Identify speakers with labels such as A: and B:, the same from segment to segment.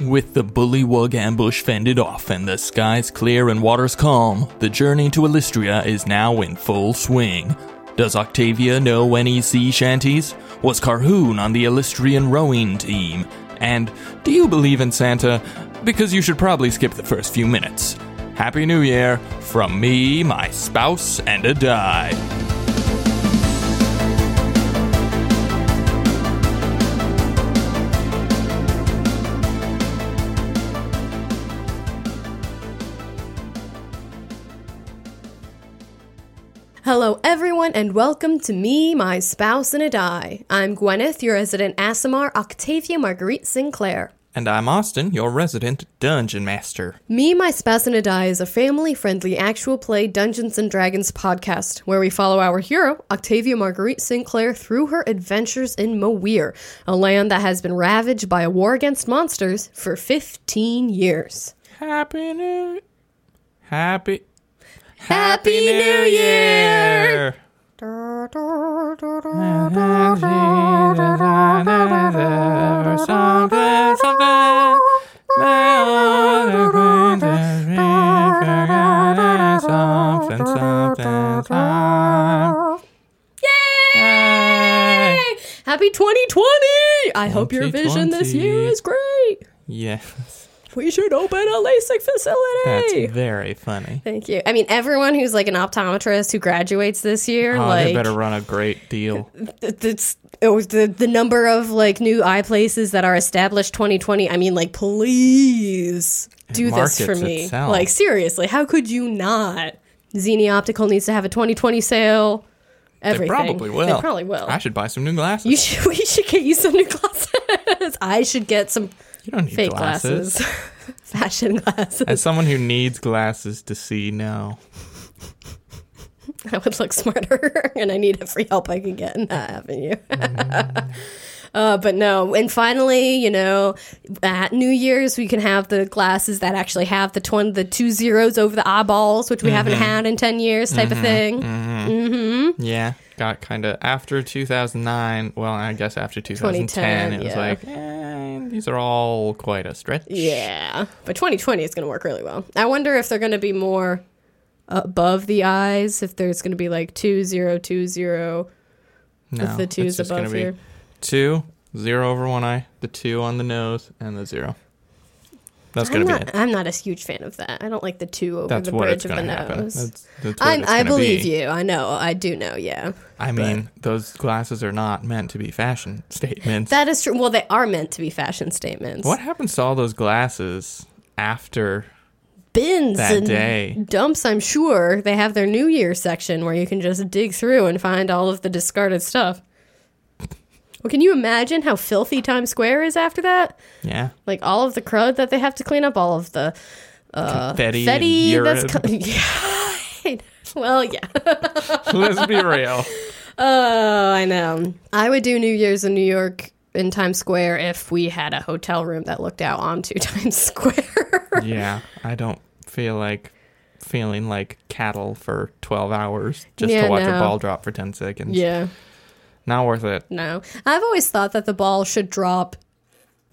A: With the bullywug ambush fended off and the skies clear and waters calm, the journey to Illystria is now in full swing. Does Octavia know any sea shanties? Was Carhoon on the Illustrian rowing team? And do you believe in Santa? Because you should probably skip the first few minutes. Happy New Year from me, my spouse, and a die.
B: And welcome to Me, My Spouse, and a Die. I'm Gwyneth, your resident Aasimar Octavia Marguerite Sinclair.
A: And I'm Austin, your resident dungeon master.
B: Me, My Spouse, and a Die is a family friendly actual play Dungeons and Dragons podcast where we follow our hero, Octavia Marguerite Sinclair, through her adventures in Moir, a land that has been ravaged by a war against monsters for 15 years.
A: Happy New Happy
B: Happy New Year! Yay! Happy 2020! I hope your vision this year is great.
A: Yes,
B: We should open a LASIK facility.
A: that's very funny.
B: Thank you. I mean, everyone who's like an optometrist who graduates this year,
A: Oh,
B: like
A: they better run a great deal.
B: it's it was the the number of like new eye places that are established 2020 i mean like please do this for me
A: itself.
B: like seriously how could you not Xenia Optical needs to have a 2020 sale Everything.
A: They probably will.
B: they probably will
A: I should buy some new glasses.
B: you should we should get you some new glasses i should get some
A: You don't need
B: fake
A: glasses.
B: glasses, fashion glasses
A: As someone who needs glasses to see now,
B: I would look smarter, and I need every help I can get in that avenue. uh, but no, and finally, you know, at New Year's we can have the glasses that actually have the the two zeros over the eyeballs, which we haven't had in ten years, type of thing.
A: yeah, got kind of after 2009. Well, I guess after 2010,
B: 2010,
A: it was
B: yeah.
A: like, eh, these are all quite a stretch.
B: Yeah, but 2020 is going to work really well. I wonder if they're going to be more above the eyes, if there's going to be like two zero two zero
A: No,
B: with the twos above here.
A: Two, zero over one eye, the two on the nose, and the zero. That's
B: I'm
A: gonna be
B: not,
A: it.
B: I'm not a huge fan of that. I don't like the two over
A: That's
B: the bridge of the nose.
A: That's, that's
B: I,
A: it's
B: I
A: gonna
B: believe
A: be.
B: you. I know. I do know. Yeah,
A: I mean, those glasses are not meant to be fashion statements.
B: that is true. Well, they are meant to be fashion statements.
A: what happens to all those glasses after
B: bins
A: that
B: and
A: day?
B: dumps? I'm sure they have their New Year section where you can just dig through and find all of the discarded stuff. Well, can you imagine how filthy Times Square is after that?
A: Yeah.
B: Like all of the crud that they have to clean up, all of the uh,
A: Confetti,
B: confetti
A: and
B: that's co- yeah. Well, yeah.
A: Let's be real.
B: Oh, I know. I would do New Year's in New York in Times Square if we had a hotel room that looked out onto Times Square.
A: Yeah, I don't feel like feeling like cattle for 12 hours just
B: Yeah,
A: to watch
B: no.
A: a ball drop for 10 seconds.
B: yeah,
A: Not worth it.
B: no. I've always thought that the ball should drop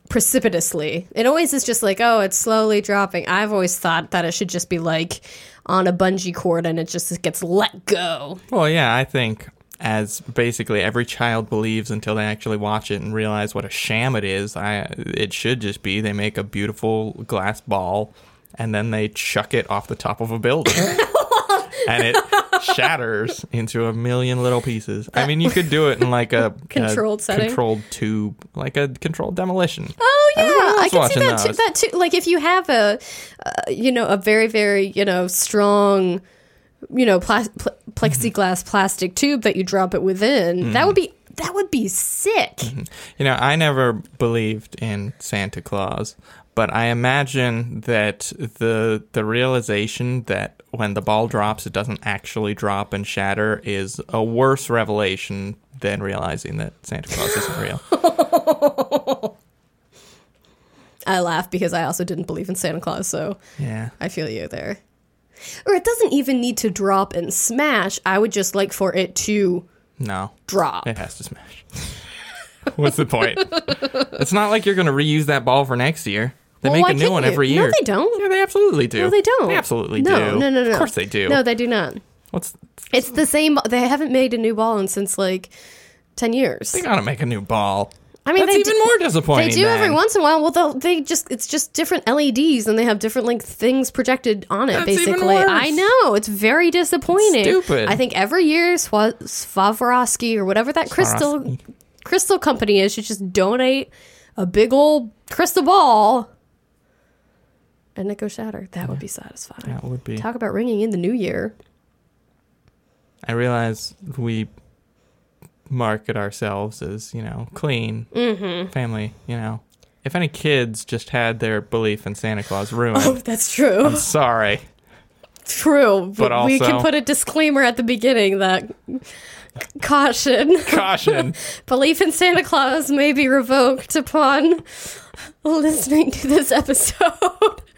B: precipitously. It always is just like, oh, it's slowly dropping. I've always thought that it should just be like on a bungee cord and it just gets let go.
A: Well, yeah, I think as basically every child believes until they actually watch it and realize what a sham it is, I it should just be they make a beautiful glass ball and then they chuck it off the top of a building. and it shatters into a million little pieces. I mean, you could do it in like a
B: Controlled
A: a
B: setting?
A: controlled tube, like a controlled demolition.
B: Oh yeah, I can see that too, that too. Like if you have a, uh, you know, a very very you know strong, you know, pl- plexiglass plastic tube that you drop it within,
A: Mm-hmm.
B: that would be that would be sick.
A: You know, I never believed in Santa Claus, but I imagine that the the realization that when the ball drops it doesn't actually drop and shatter is a worse revelation than realizing that Santa Claus isn't real.
B: I laugh because I also didn't believe in Santa Claus, so
A: Yeah.
B: I feel you there. Or it doesn't even need to drop and smash. I would just like for it to
A: No.
B: drop.
A: It has to smash. What's the point? it's not like you're going to reuse that ball for next year. They
B: Well,
A: make a new one
B: you?
A: every
B: No,
A: year.
B: they don't.
A: Yeah, they absolutely do.
B: No, they don't.
A: They absolutely
B: no,
A: do.
B: No, no, no,
A: Of course they do.
B: No, they do not.
A: What's
B: It's the same. They haven't made a new ball in since like ten years.
A: they gotta make a new ball?
B: I mean,
A: That's
B: they
A: even
B: do,
A: more disappointing.
B: They do every once in a while. Well, they'll, just it's just different LEDs and they have different like things projected on it.
A: That's even
B: basically,
A: worse.
B: I know it's very disappointing.
A: Stupid.
B: I think every year Swa- Swarovski or whatever that crystal crystal company is should just donate a big old crystal ball and it goes shatter. That would be satisfying.
A: That would be.
B: Talk about ringing in the new year.
A: I realize we market ourselves as you know clean
B: Mm-hmm.
A: family. You know, if any kids just had their belief in Santa Claus ruined,
B: Oh, that's true.
A: I'm sorry.
B: True, but,
A: But
B: we can put a disclaimer at the beginning that caution
A: Caution.
B: belief in Santa Claus may be revoked upon listening to this episode.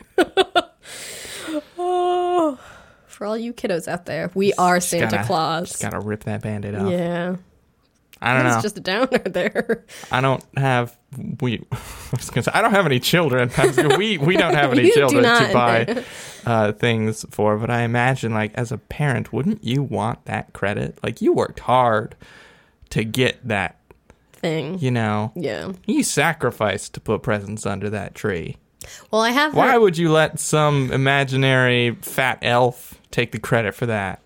B: oh, for all you kiddos out there, we are
A: Just
B: Santa
A: gotta-
B: Claus.
A: Just gotta rip that band-aid off.
B: yeah,
A: I don't know.
B: it's just a downer there.
A: I don't have we. I was gonna say I don't have any children. I was gonna- we we don't have any children to buy uh, things for. But I imagine, like as a parent, wouldn't you want that credit? Like you worked hard to get that.
B: Thing,
A: You know,
B: yeah.
A: you sacrificed to put presents under that tree.
B: Well, I have.
A: Why
B: heard-
A: would you let some imaginary fat elf take the credit for that?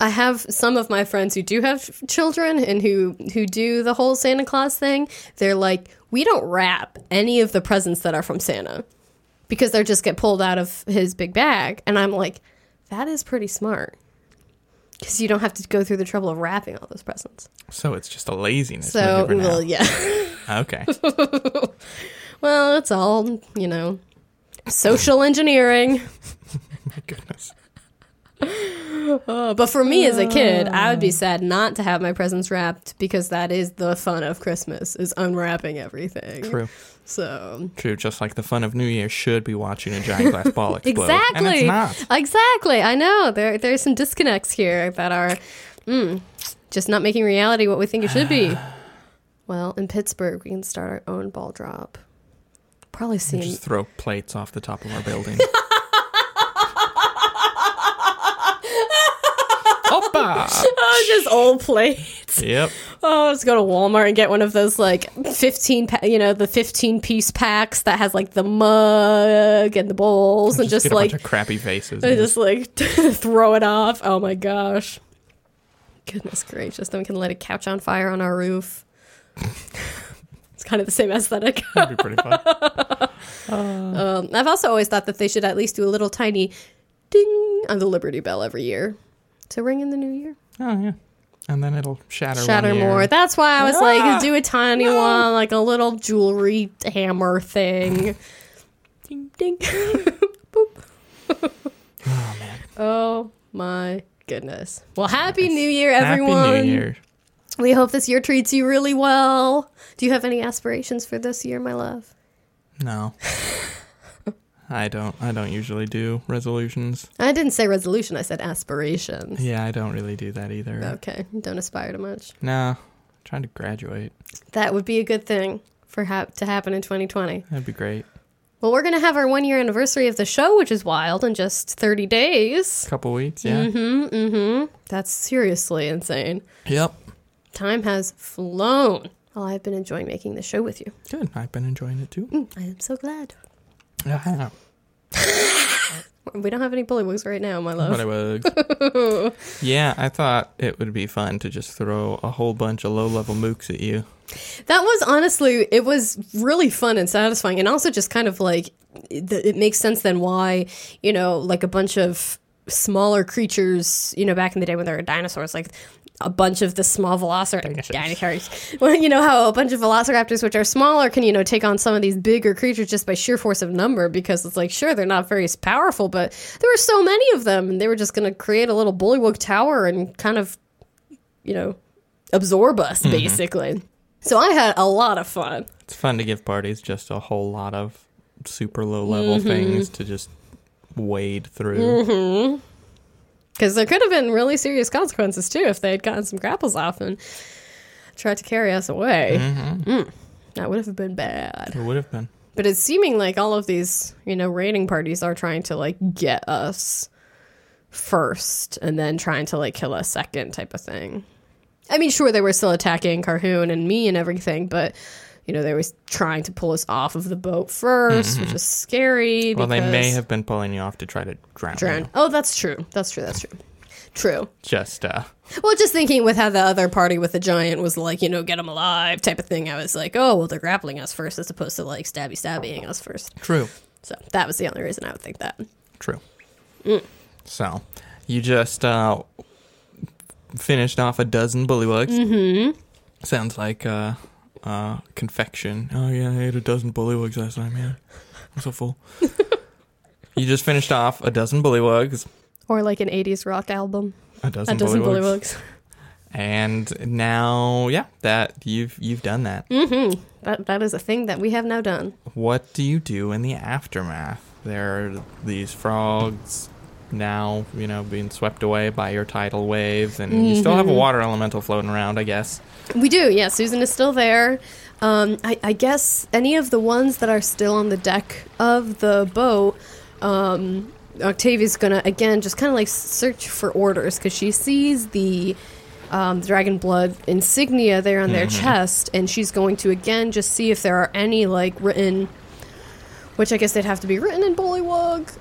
B: I have some of my friends who do have children and who who do the whole Santa Claus thing. They're like, we don't wrap any of the presents that are from Santa because they just get pulled out of his big bag. And I'm like, that is pretty smart because you don't have to go through the trouble of wrapping all those presents.
A: So it's just a laziness.
B: So,
A: now.
B: well, yeah.
A: okay.
B: well, it's all you know, social engineering.
A: My goodness.
B: Uh, but for me as a kid, I would be sad not to have my presents wrapped because that is the fun of Christmas is unwrapping everything.
A: True.
B: So
A: True. Just like the fun of New Year should be watching a giant glass ball explode.
B: exactly,
A: And it's not.
B: exactly. I know there there's some disconnects here that are mm, just not making reality what we think it should be. well, in Pittsburgh, we can start our own ball drop. Probably seeing
A: Just throw plates off the top of our building.
B: Oh, just old plates.
A: Yep.
B: Oh, let's go to Walmart and get one of those like fifteen, pa- you know, the fifteen piece packs that has like the mug and the bowls, and
A: Just,
B: just, like
A: crappy vases.
B: I just like throw it off. Oh my gosh. Goodness gracious. Then we can light a couch on fire on our roof. Kind of the same aesthetic.
A: That'd be pretty fun.
B: um, I've also always thought that they should at least do a little tiny ding on the Liberty Bell every year to ring in the new year.
A: Oh yeah. And then it'll shatter.
B: Shatter more. That's why I was
A: Ah,
B: like, do a tiny one, like a little jewelry hammer thing. ding, ding. Boop.
A: Oh man.
B: Oh my goodness. Well, happy New Year, everyone. Happy.
A: New Year.
B: We hope this year treats you really well. Do you have any aspirations for this year, my love?
A: No. I don't. I don't usually do resolutions.
B: I didn't say resolution, I said aspirations.
A: Yeah, I don't really do that either.
B: Okay, don't aspire to much.
A: No. Trying to graduate.
B: That would be a good thing for hap to happen in 2020.
A: That'd be great.
B: Well, we're going to have our one year anniversary of the show, which is wild, in just 30 days.
A: Couple weeks. Yeah.
B: Mm-hmm, mm-hmm. That's seriously insane.
A: Yep.
B: Time has flown. Well, I've been enjoying making the show with you.
A: Good. I've been enjoying it too.
B: Mm, I am so glad.
A: Yeah, I know.
B: We don't have any bullywugs right now, my love.
A: Bullywugs. yeah, I thought it would be fun to just throw a whole bunch of low level mooks at you.
B: That was honestly, it was really fun and satisfying, and also just kind of like it, it makes sense then why you know like a bunch of smaller creatures, you know, back in the day when there were dinosaurs, like a bunch of the small velociraptors, dinosaurs. Well, you know how a bunch of velociraptors, which are smaller, can you know take on some of these bigger creatures just by sheer force of number because it's like sure they're not very powerful, but there were so many of them, and they were just going to create a little bullywug tower and kind of you know absorb us mm-hmm. basically. So I had a lot of fun.
A: It's fun to give parties just a whole lot of super low level mm-hmm. things to just wade through. Mm-hmm.
B: Because there could have been really serious consequences too if they had gotten some grapples off and tried to carry us away. Mm, that would have been bad.
A: It would have been.
B: But it's seeming like all of these, you know, raiding parties are trying to like get us first and then trying to like kill us second type of thing. I mean, sure, they were still attacking Carhoon and me and everything, but you know, they were trying to pull us off of the boat 1st which is scary.
A: Well, they may have been pulling you off to try to drown,
B: drown.
A: you.
B: Oh, that's true. That's true. That's true. True.
A: Just uh,
B: Well, just thinking with how the other party with the giant was like, you know, get them alive type of thing. I was like, oh, well, they're grappling us first as opposed to like stabby stabbying us first.
A: true,
B: So that was the only reason I would think that.
A: true. So you just uh, finished off a dozen bullywugs. Mm-hmm. Sounds like uh, uh, confection. Oh yeah, I ate a dozen bullywugs last time. Yeah, I'm so full. you just finished off a dozen bullywugs.
B: Or like an 80s rock album.
A: A dozen,
B: A dozen
A: bullywugs.
B: bullywugs.
A: And now, yeah, that you've you've done that.
B: Mm-hmm. That, that is a thing that we have now done.
A: What do you do in the aftermath? There are these frogs now, you know, being swept away by your tidal waves, and you still have a water elemental floating around, I guess.
B: We do, yeah. Susan is still there. Um, I, I guess any of the ones that are still on the deck of the boat, um, Octavia's gonna again just kind of like search for orders because she sees the um, dragon blood insignia there on their chest, and she's going to again just see if there are any like written, which I guess they'd have to be written in Bullywug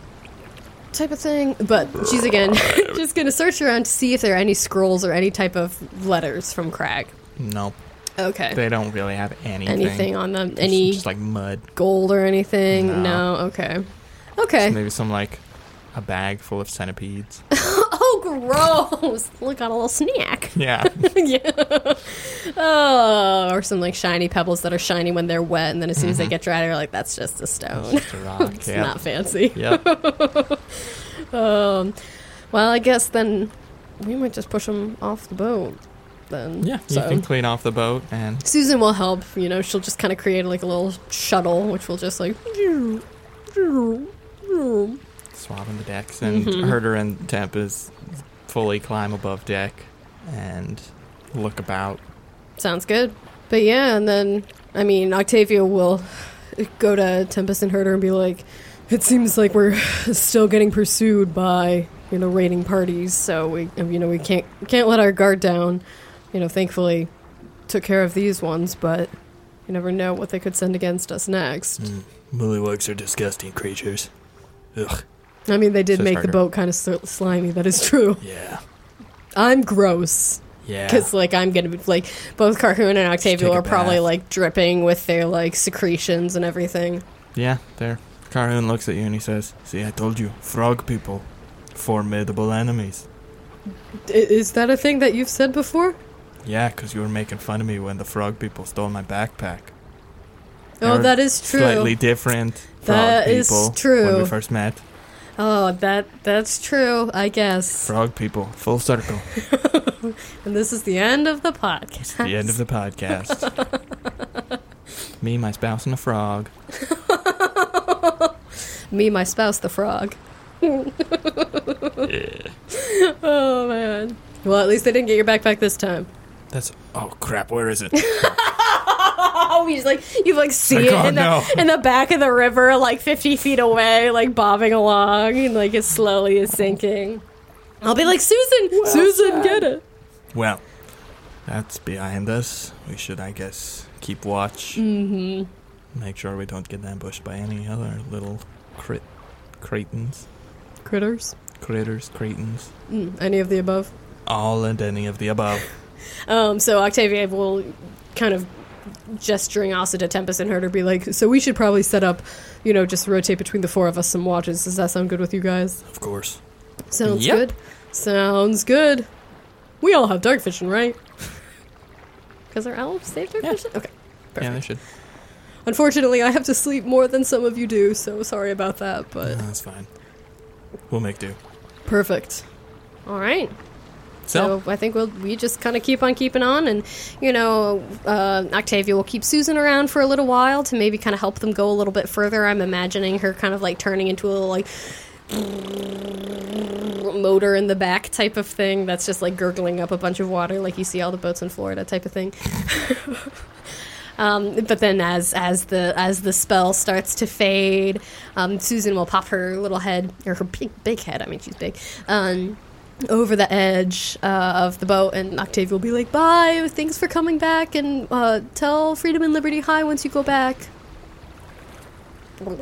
B: type of thing. But she's again just gonna search around to see if there are any scrolls or any type of letters from Crag.
A: No,
B: Okay.
A: they don't really have anything.
B: anything on them? Any
A: just like mud.
B: gold or anything?
A: No.
B: No. Okay. Okay.
A: Maybe some like a bag full of centipedes.
B: oh, gross! Look, got a little snack.
A: yeah,
B: yeah. Oh, or some like shiny pebbles that are shiny when they're wet, and then as soon as they get dry, they're like, "That's just a stone.
A: just a rock.
B: it's
A: yeah.
B: not fancy."
A: Yep.
B: Um. Well, I guess then we might just push them off the boat. Then.
A: Yeah, you
B: So.
A: can clean off the boat and
B: Susan will help. You know, she'll just kind of create like a little shuttle, which will just like.
A: Swabbing the decks, and
B: Mm-hmm.
A: Herder and Tempest fully climb above deck and look about.
B: Sounds good. But yeah, and then I mean, Octavia will go to Tempest and Herder and be like, "It seems like we're still getting pursued by you know raiding parties, so we you know we can't can't let our guard down. You know, thankfully took care of these ones, but you never know what they could send against us next.
A: Bullywugs are disgusting creatures. Ugh.
B: I mean, they did make the boat kind of slimy. That is true.
A: Yeah.
B: I'm gross.
A: Yeah.
B: Because like I'm gonna be like both Carhoon and
A: a
B: are probably
A: bath.
B: like dripping with their like secretions and everything.
A: Yeah, there. Carhoon looks at you and he says, See, I told you, frog people. Formidable enemies.
B: I- Is that a thing that you've said before?
A: Yeah, because you were making fun of me when the frog people stole my backpack.
B: Oh, that is true.
A: Slightly different frog
B: That is
A: people when
B: true.
A: we first met.
B: Oh, that that's true. I guess.
A: Frog people, full circle.
B: And this is the end of the podcast.
A: the end of the podcast. Me, my spouse, and a frog.
B: Me, my spouse, the frog. Oh man. Well, at least they didn't get your backpack this time.
A: That's oh crap. Where is it?
B: Oh, he's like you like see
A: Like,
B: it
A: oh,
B: in the
A: no.
B: in the back of the river, like fifty feet away, like bobbing along, and like it slowly is sinking. I'll be like Susan, Susan, get it.
A: well, that's behind us. We should, I guess, keep watch. Mm-hmm. Make sure we don't get ambushed by any other little crit cretins,
B: Critters.
A: critters, cretins,
B: Mm, any of the above.
A: all and any of the above.
B: Um, so Octavia will kind of gesturing also to Tempest and her to be like, so we should probably set up, you know, just rotate between the four of us some watches. Does that sound good with you guys?
A: Of course.
B: Sounds
A: Yep.
B: good. Sounds good. We all have dark vision, right? Because our elves save dark
A: Yeah.
B: vision? Okay.
A: Yeah, they should.
B: Unfortunately, I have to sleep more than some of you do, so sorry about that, but
A: No, that's fine. We'll make do.
B: perfect. All right.
A: So,
B: So I think we'll we just kind of keep on keeping on, and you know, uh, Octavia will keep Susan around for a little while to maybe kind of help them go a little bit further. I'm imagining her kind of like turning into a little like motor in the back type of thing that's just like gurgling up a bunch of water, like you see all the boats in Florida type of thing. Um, but then as as the as the spell starts to fade, um, Susan will pop her little head or her big big head. I mean, she's big. Um, over the edge uh, of the boat, and Octavia will be like, "Bye, thanks for coming back, and uh, tell Freedom and Liberty hi once you go back."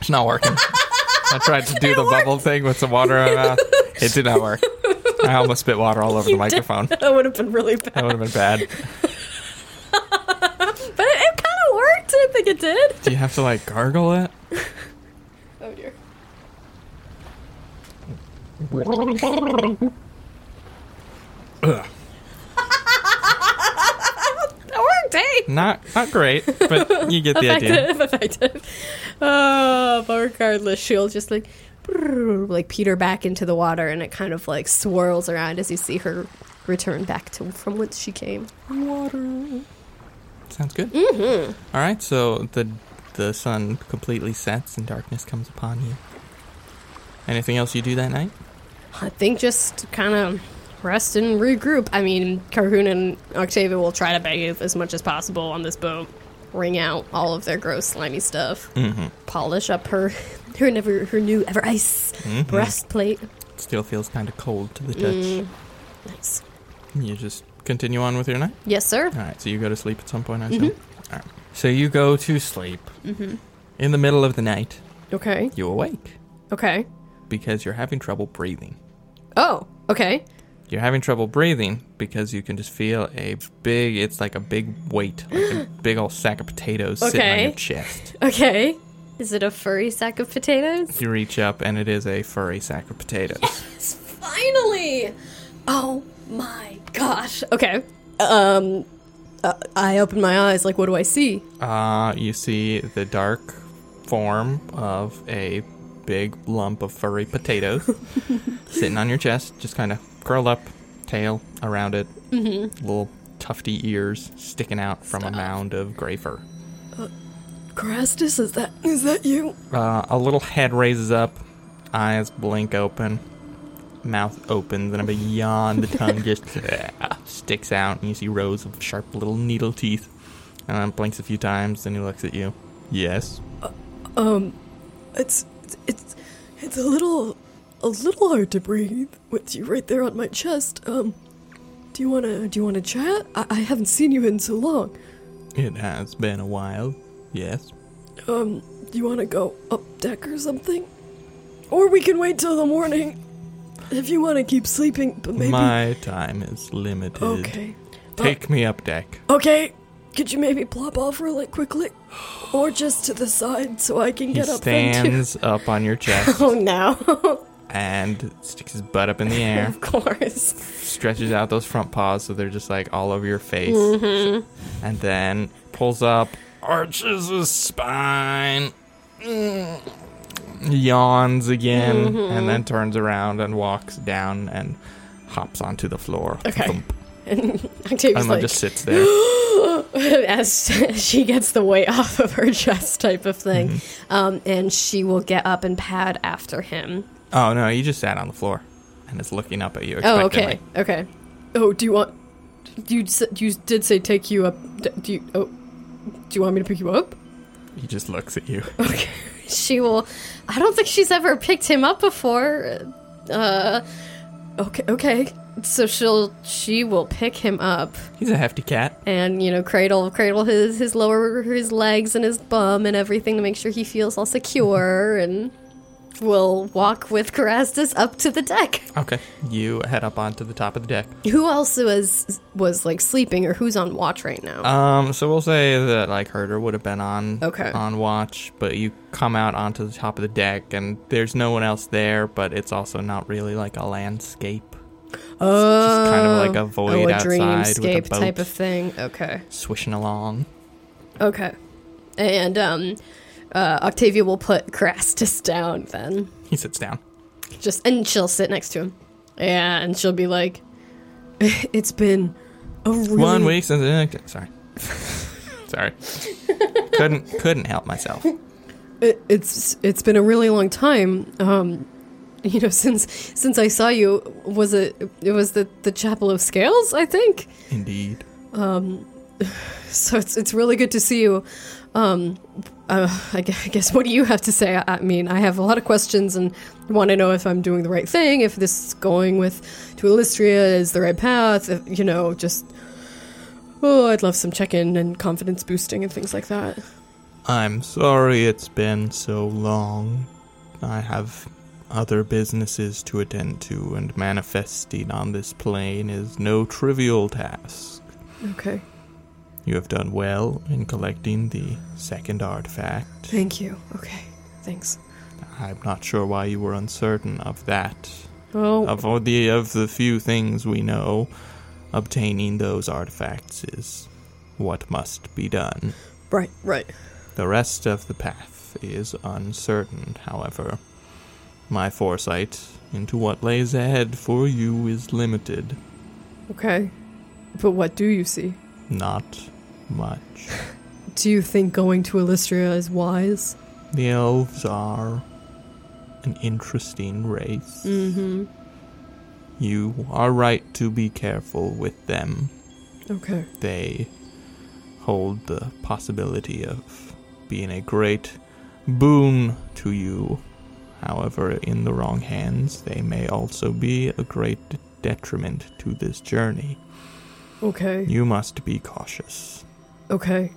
A: It's not working. I tried to do the bubble thing with some water in my mouth. It did not work. I almost spit water all over the
B: You did.
A: microphone.
B: That would have been really bad,
A: That would have been bad.
B: but it, it kind of worked. I think it did.
A: Do you have to like gargle it?
B: Oh dear.
A: Ugh.
B: That worked, hey!
A: Not not great, but you get the idea.
B: effective, effective. Uh, but regardless, she'll just like like peter back into the water, and it kind of like swirls around as you see her return back to from whence she came.
A: Water. Sounds good. Mm-hmm. All right, so the the sun completely sets and darkness comes upon you. Anything else you do that night?
B: I think just kind of rest and regroup. I mean, Carhoon and Octavia will try to bathe as much as possible on this boat, wring out all of their gross, slimy stuff,
A: Mm-hmm.
B: polish up her her never her new ever ice
A: Mhm.
B: breastplate.
A: Still feels kind of cold to the touch.
B: Mm. Nice.
A: You just continue on with your night.
B: Yes, sir.
A: All right, so you go to sleep at some point, I
B: Mhm.
A: assume. All right. So you go to sleep.
B: Mm-hmm.
A: In the middle of the night,
B: Okay.
A: you awake
B: Okay.
A: because you're having trouble breathing.
B: Oh. Okay.
A: You're having trouble breathing because you can just feel a big, it's like a big weight, like a big old sack of potatoes sitting on
B: Okay.
A: your chest.
B: Okay. Is it a furry sack of potatoes?
A: You reach up and it is a furry sack of potatoes.
B: Finally! Oh my gosh. Okay. Um, uh, I open my eyes. Like, what do I see?
A: Uh, you see the dark form of a big lump of furry potatoes sitting on your chest, just kind of curled up, tail around it,
B: Mm-hmm.
A: little tufty ears sticking out from a mound of gray fur.
B: Crastus, is that is that you?
A: Uh, a little head raises up, eyes blink open, mouth opens, and a big yawn. The tongue just sticks out, and you see rows of sharp little needle teeth. And then blinks a few times, then he looks at you. Yes.
C: Um, it's it's it's a little a little hard to breathe with you right there on my chest. Um, do you wanna do you wanna chat? I, I haven't seen you in so long.
A: It has been a while. Yes.
C: Um, do you wanna go up deck or something? Or we can wait till the morning if you wanna keep sleeping. But maybe
A: My time is limited.
C: okay.
A: Take me up deck.
C: Okay. Could you maybe plop off really quickly, or just to the side so I can
A: He
C: get up
A: stands up on your chest
B: Oh no.
A: and sticks his butt up in the air.
B: of course.
A: stretches out those front paws so they're just like all over your face,
B: Mm-hmm.
A: and then pulls up, arches his spine, mm, yawns again,
B: Mm-hmm.
A: and then turns around and walks down and hops onto the floor.
B: Okay.
A: Thump.
B: And Octavia's
A: then
B: like,
A: just sits there.
B: as she gets the weight off of her chest, type of thing,
A: Mm-hmm.
B: um, and she will get up and pad after him.
A: oh no, he just sat on the floor and is looking up at you.
B: Oh, okay, okay.
C: Oh, do you want? You you did say take you up. Do you? Oh, do you want me to pick you up?
A: He just looks at you.
C: Okay.
B: She will. I don't think she's ever picked him up before. Uh,
C: Okay. Okay.
B: So she'll she will pick him up
A: He's a hefty cat.
B: and you know cradle cradle his his lower his legs and his bum and everything to make sure he feels all secure and we'll walk with Carastus up to the deck.
A: Okay, you head up onto the top of the deck.
B: Who else was was like sleeping or who's on watch right now?
A: Um, so we'll say that like Herder would have been on
B: Okay.
A: on watch, but you come out onto the top of the deck and there's no one else there, but it's also not really like a landscape.
B: Oh,
A: just kind of like a void
B: oh, a
A: outside with a
B: dreamscape
A: boat.
B: type of thing. Okay.
A: Swishing along.
B: Okay. And um uh Octavia will put Crastus down then.
A: He sits down.
B: Just and she'll sit next to him. Yeah, and she'll be like
C: It's been a really
A: One week since the sorry. sorry. couldn't couldn't help myself.
C: It, it's it's been a really long time. Um,
B: you know, since since I saw you, was it it was the the Chapel of Scales, I think.
A: Indeed.
B: Um, so it's it's really good to see you. Um, uh, I, gue- I guess what do you have to say? I, I mean, I have a lot of questions and want to know if I'm doing the right thing, if this going with to Illustria is the right path. If, you know, just oh, I'd love some check-in and confidence boosting and things like that.
A: I'm sorry it's been so long. I have other businesses to attend to, and manifesting on this plane is no trivial task.
B: Okay,
A: You have done well in collecting the second artifact.
B: thank you. Okay, thanks.
A: I'm not sure why you were uncertain of that.
B: Oh,
A: Of all the of the few things we know, obtaining those artifacts is what must be done.
B: right, right.
A: The rest of the path is uncertain, however. My foresight into what lays ahead for you is limited,
B: Okay, but what do you see?
A: not much.
B: Do you think going to Illustria is wise?
A: The elves are an interesting race.
B: Mm-hmm.
A: You are right to be careful with them.
B: Okay.
A: They hold the possibility of being a great boon to you. However, in the wrong hands, they may also be a great detriment to this journey.
B: Okay.
A: You must be cautious.
B: Okay.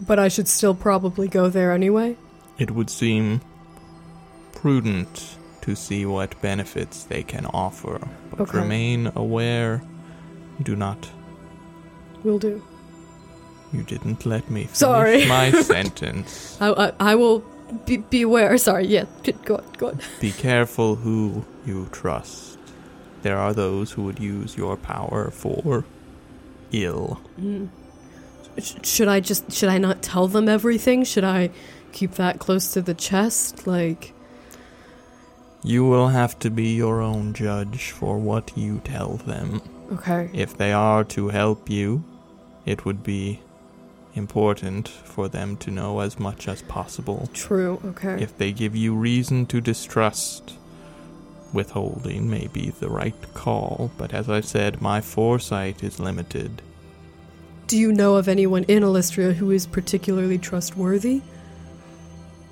B: But I should still probably go there anyway?
A: It would seem prudent to see what benefits they can offer, but
B: Okay.
A: remain aware. Do not.
B: Will do.
A: You didn't let me finish
B: Sorry.
A: my sentence.
B: I, I, I will be, beware. Sorry, yeah. Go on, go on.
A: Be careful who you trust. There are those who would use your power for ill.
B: Mm. Sh- should I just, should I not tell them everything? Should I keep that close to the chest? Like,
A: You will have to be your own judge for what you tell them.
B: okay.
A: If they are to help you, it would be important for them to know as much as possible.
B: True, okay.
A: If they give you reason to distrust, withholding may be the right call, but as I said, my foresight is limited.
B: Do you know of anyone in Illustria who is particularly trustworthy?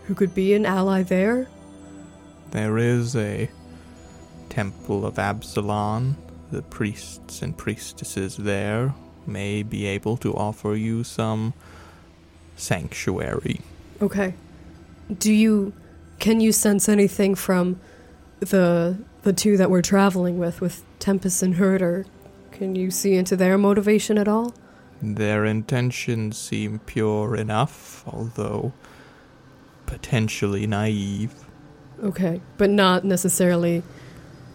B: Who could be an ally there?
A: There is a temple of Absalon. The priests and priestesses there may be able to offer you some sanctuary.
B: Okay. Do you can you sense anything from the the two that we're traveling with with Tempest and Herder? Can you see into their motivation at all?
A: Their intentions seem pure enough, although potentially naive.
B: Okay, but not necessarily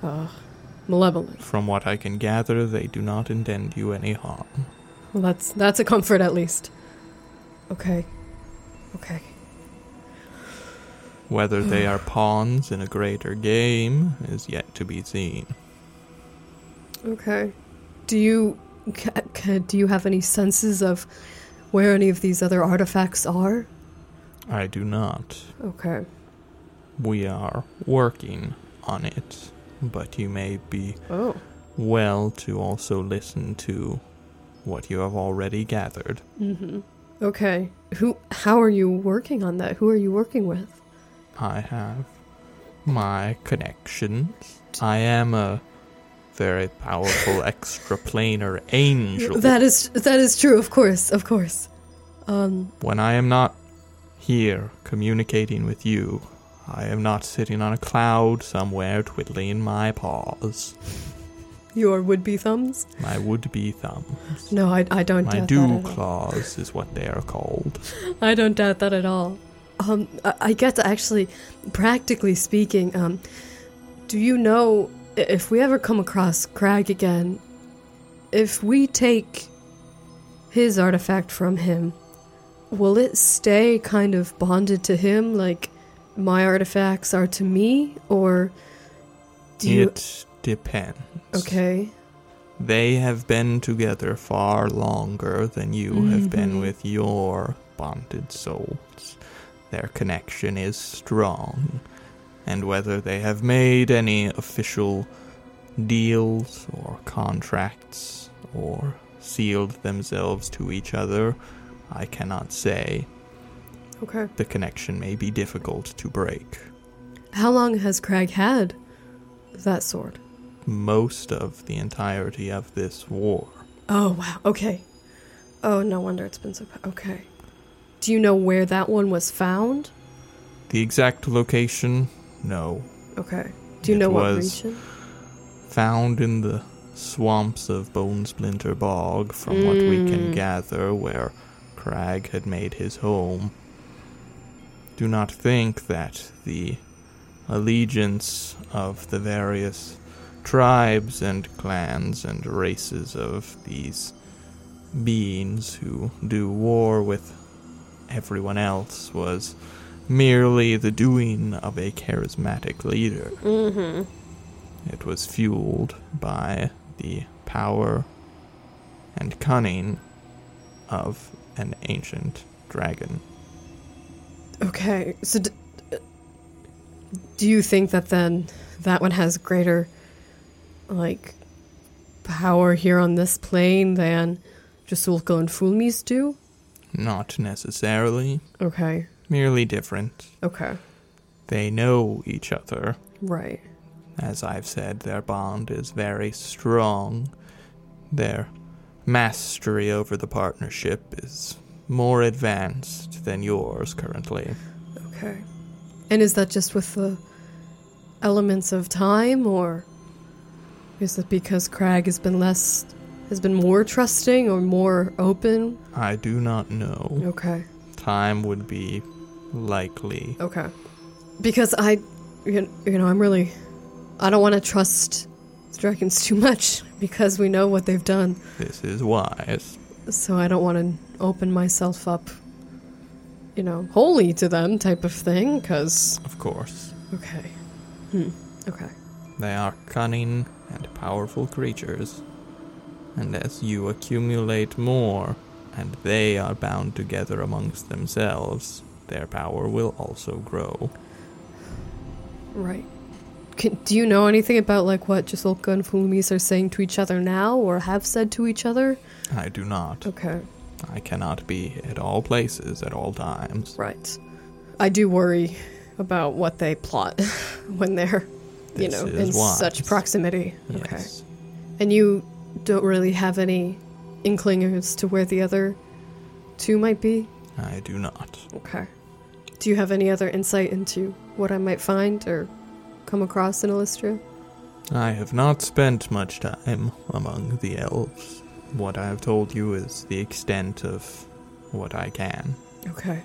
B: uh, malevolent.
A: From what I can gather, they do not intend you any harm.
B: Well, that's that's a comfort at least. Okay. Okay.
A: Whether they are pawns in a greater game is yet to be seen.
B: Okay. Do you ca- ca- do you have any senses of where any of these other artifacts are?
A: I do not.
B: Okay.
A: We are working on it, but you may be
B: Oh.
A: well to also listen to what you have already gathered.
B: Mm-hmm. Okay. Who? How are you working on that? Who are you working with?
A: I have my connections. I am a very powerful extraplanar angel.
B: That is that is true. Of course, of course. Um.
A: when I am not here communicating with you, I am not sitting on a cloud somewhere twiddling my paws.
B: Your would-be thumbs?
A: My would-be thumbs.
B: No, I, I don't
A: My
B: doubt
A: dew
B: that at all.
A: claws is what they are called.
B: I don't doubt that at all. Um, I, I get to actually, practically speaking, um, do you know if we ever come across Crag again, if we take his artifact from him, will it stay kind of bonded to him like my artifacts are to me, or do you?
A: it depends.
B: Okay.
A: They have been together far longer than you have been
B: Mhm.
A: with your bonded souls. Their connection is strong. and whether they have made any official deals or contracts or sealed themselves to each other, I cannot say.
B: Okay.
A: The connection may be difficult to break.
B: How long has Crag had that sword?
A: Most of the entirety of this war.
B: Oh, wow. Okay. Oh, no wonder it's been so. Okay. Do you know where that one was found?
A: The exact location? No.
B: Okay. Do you
A: It
B: know what
A: was-
B: region?
A: Found in the swamps of Bone Splinter Bog, from what we can
B: Mm.
A: gather, where Crag had made his home. Do not think that the allegiance of the various tribes and clans and races of these beings who do war with everyone else was merely the doing of a charismatic leader.
B: Mm-hmm.
A: It was fueled by the power and cunning of an ancient dragon.
B: Okay. So, d- do you think that then that one has greater, like, power here on this plane than Jasulka and Fulmis do?
A: Not necessarily,
B: Okay.
A: merely different.
B: Okay.
A: They know each other.
B: Right.
A: As I've said, their bond is very strong. Their mastery over the partnership is more advanced than yours currently.
B: Okay. And is that just with the elements of time, or is it because Crag has been less, has been more trusting or more open?
A: I do not know.
B: Okay.
A: Time would be likely.
B: Okay. Because I, you you know, I'm really, I don't want to trust the dragons too much because we know what they've done.
A: This is wise.
B: So I don't want to open myself up, you know, wholly to them type of thing. Because
A: Of course.
B: okay, hmm. okay,
A: They are cunning and powerful creatures. And as you accumulate more, and they are bound together amongst themselves, their power will also grow.
B: right. Can, do you know anything about like what Jasolka and Fulmis are saying to each other now, or have said to each other?
A: I do not.
B: Okay,
A: I cannot be at all places at all times.
B: right. I do worry about what they plot when they're, you
A: This
B: know, in
A: wise.
B: such proximity. Okay. And you don't really have any inkling as to where the other two might be?
A: I do not.
B: Okay. Do you have any other insight into what I might find or come across in Illustria?
A: I have not spent much time among the elves. What I have told you is the extent of what I can.
B: Okay.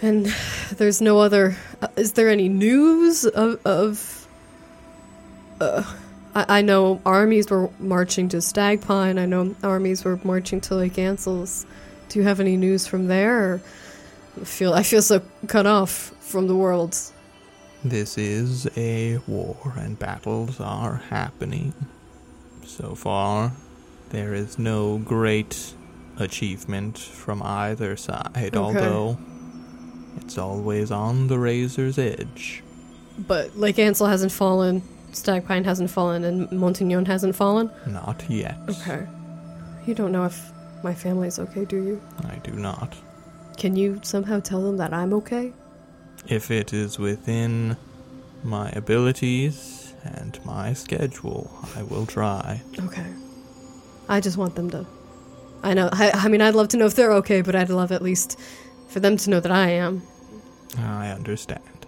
B: And there's no other. Uh, is there any news of. of uh, I, I know armies were marching to Stagpine. I know armies were marching to Lake Ansels. Do you have any news from there? I feel I feel so cut off from the world.
A: This is a war, and battles are happening. So far, there is no great achievement from either side, although it's always on the razor's edge.
B: But Lake Ansel hasn't fallen, Stagpine hasn't fallen, and Montignon hasn't fallen.
A: Not yet.
B: Okay. You don't know if my family's okay, do you?
A: I do not.
B: Can you somehow tell them that I'm okay?
A: If it is within my abilities and my schedule, I will try.
B: Okay. I just want them to. I know. I, I mean, I'd love to know if they're okay, but I'd love at least for them to know that I am.
A: I understand.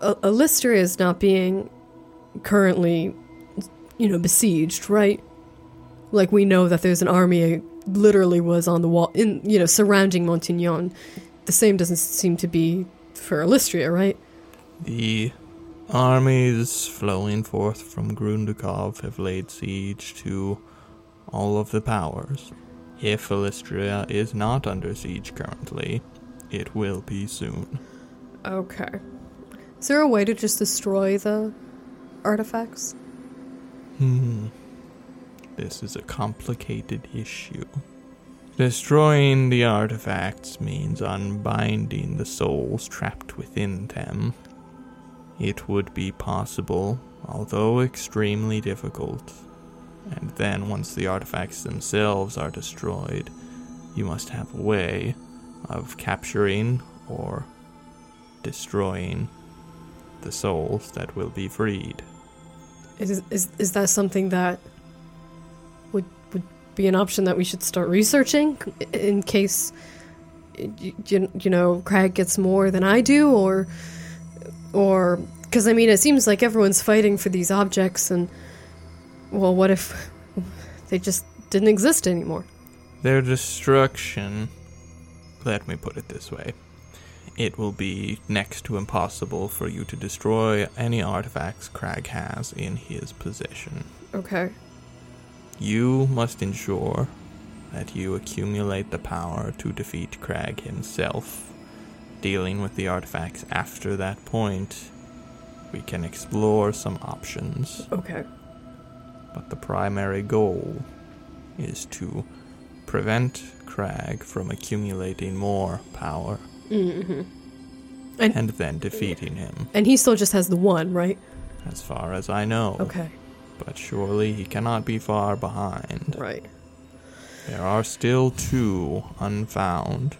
B: A- Alistria is not being currently, you know, besieged, right? Like we know that there's an army literally was on the wall in you know surrounding Montignon. The same doesn't seem to be for Alistria, right?
A: The armies flowing forth from Grundakov have laid siege to all of the powers. If Alistria is not under siege currently, it will be soon.
B: Okay. Is there a way to just destroy the artifacts?
A: Hmm. This is a complicated issue. Destroying the artifacts means unbinding the souls trapped within them. it would be possible, although extremely difficult. And then, once the artifacts themselves are destroyed, you must have a way of capturing or destroying the souls that will be freed.
B: Is, is, is that something that would, would be an option that we should start researching in case, you, you, know, Craig gets more than I do? Or, or, because I mean, it seems like everyone's fighting for these objects, and, well, what if they just didn't exist anymore?
A: Their destruction, let me put it this way, it will be next to impossible for you to destroy any artifacts Crag has in his possession.
B: Okay.
A: You must ensure that you accumulate the power to defeat Crag himself. Dealing with the artifacts after that point, we can explore some options.
B: Okay.
A: But the primary goal is to prevent Crag from accumulating more power
B: Mm-hmm. And,
A: and then defeating him,
B: and he still just has the one, right?
A: as far as I know.
B: Okay.
A: But surely he cannot be far behind.
B: Right.
A: There are still two unfound.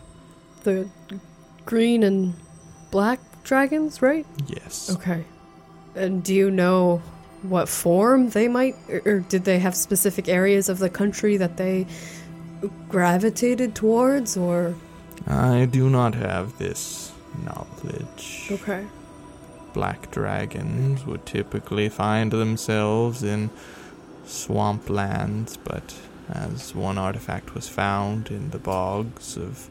B: The green and black dragons, right?
A: Yes.
B: Okay. And do you know what form they might, or, did they have specific areas of the country that they gravitated towards, or?
A: I do not have this knowledge.
B: Okay.
A: Black dragons would typically find themselves in swamplands, but as one artifact was found in the bogs of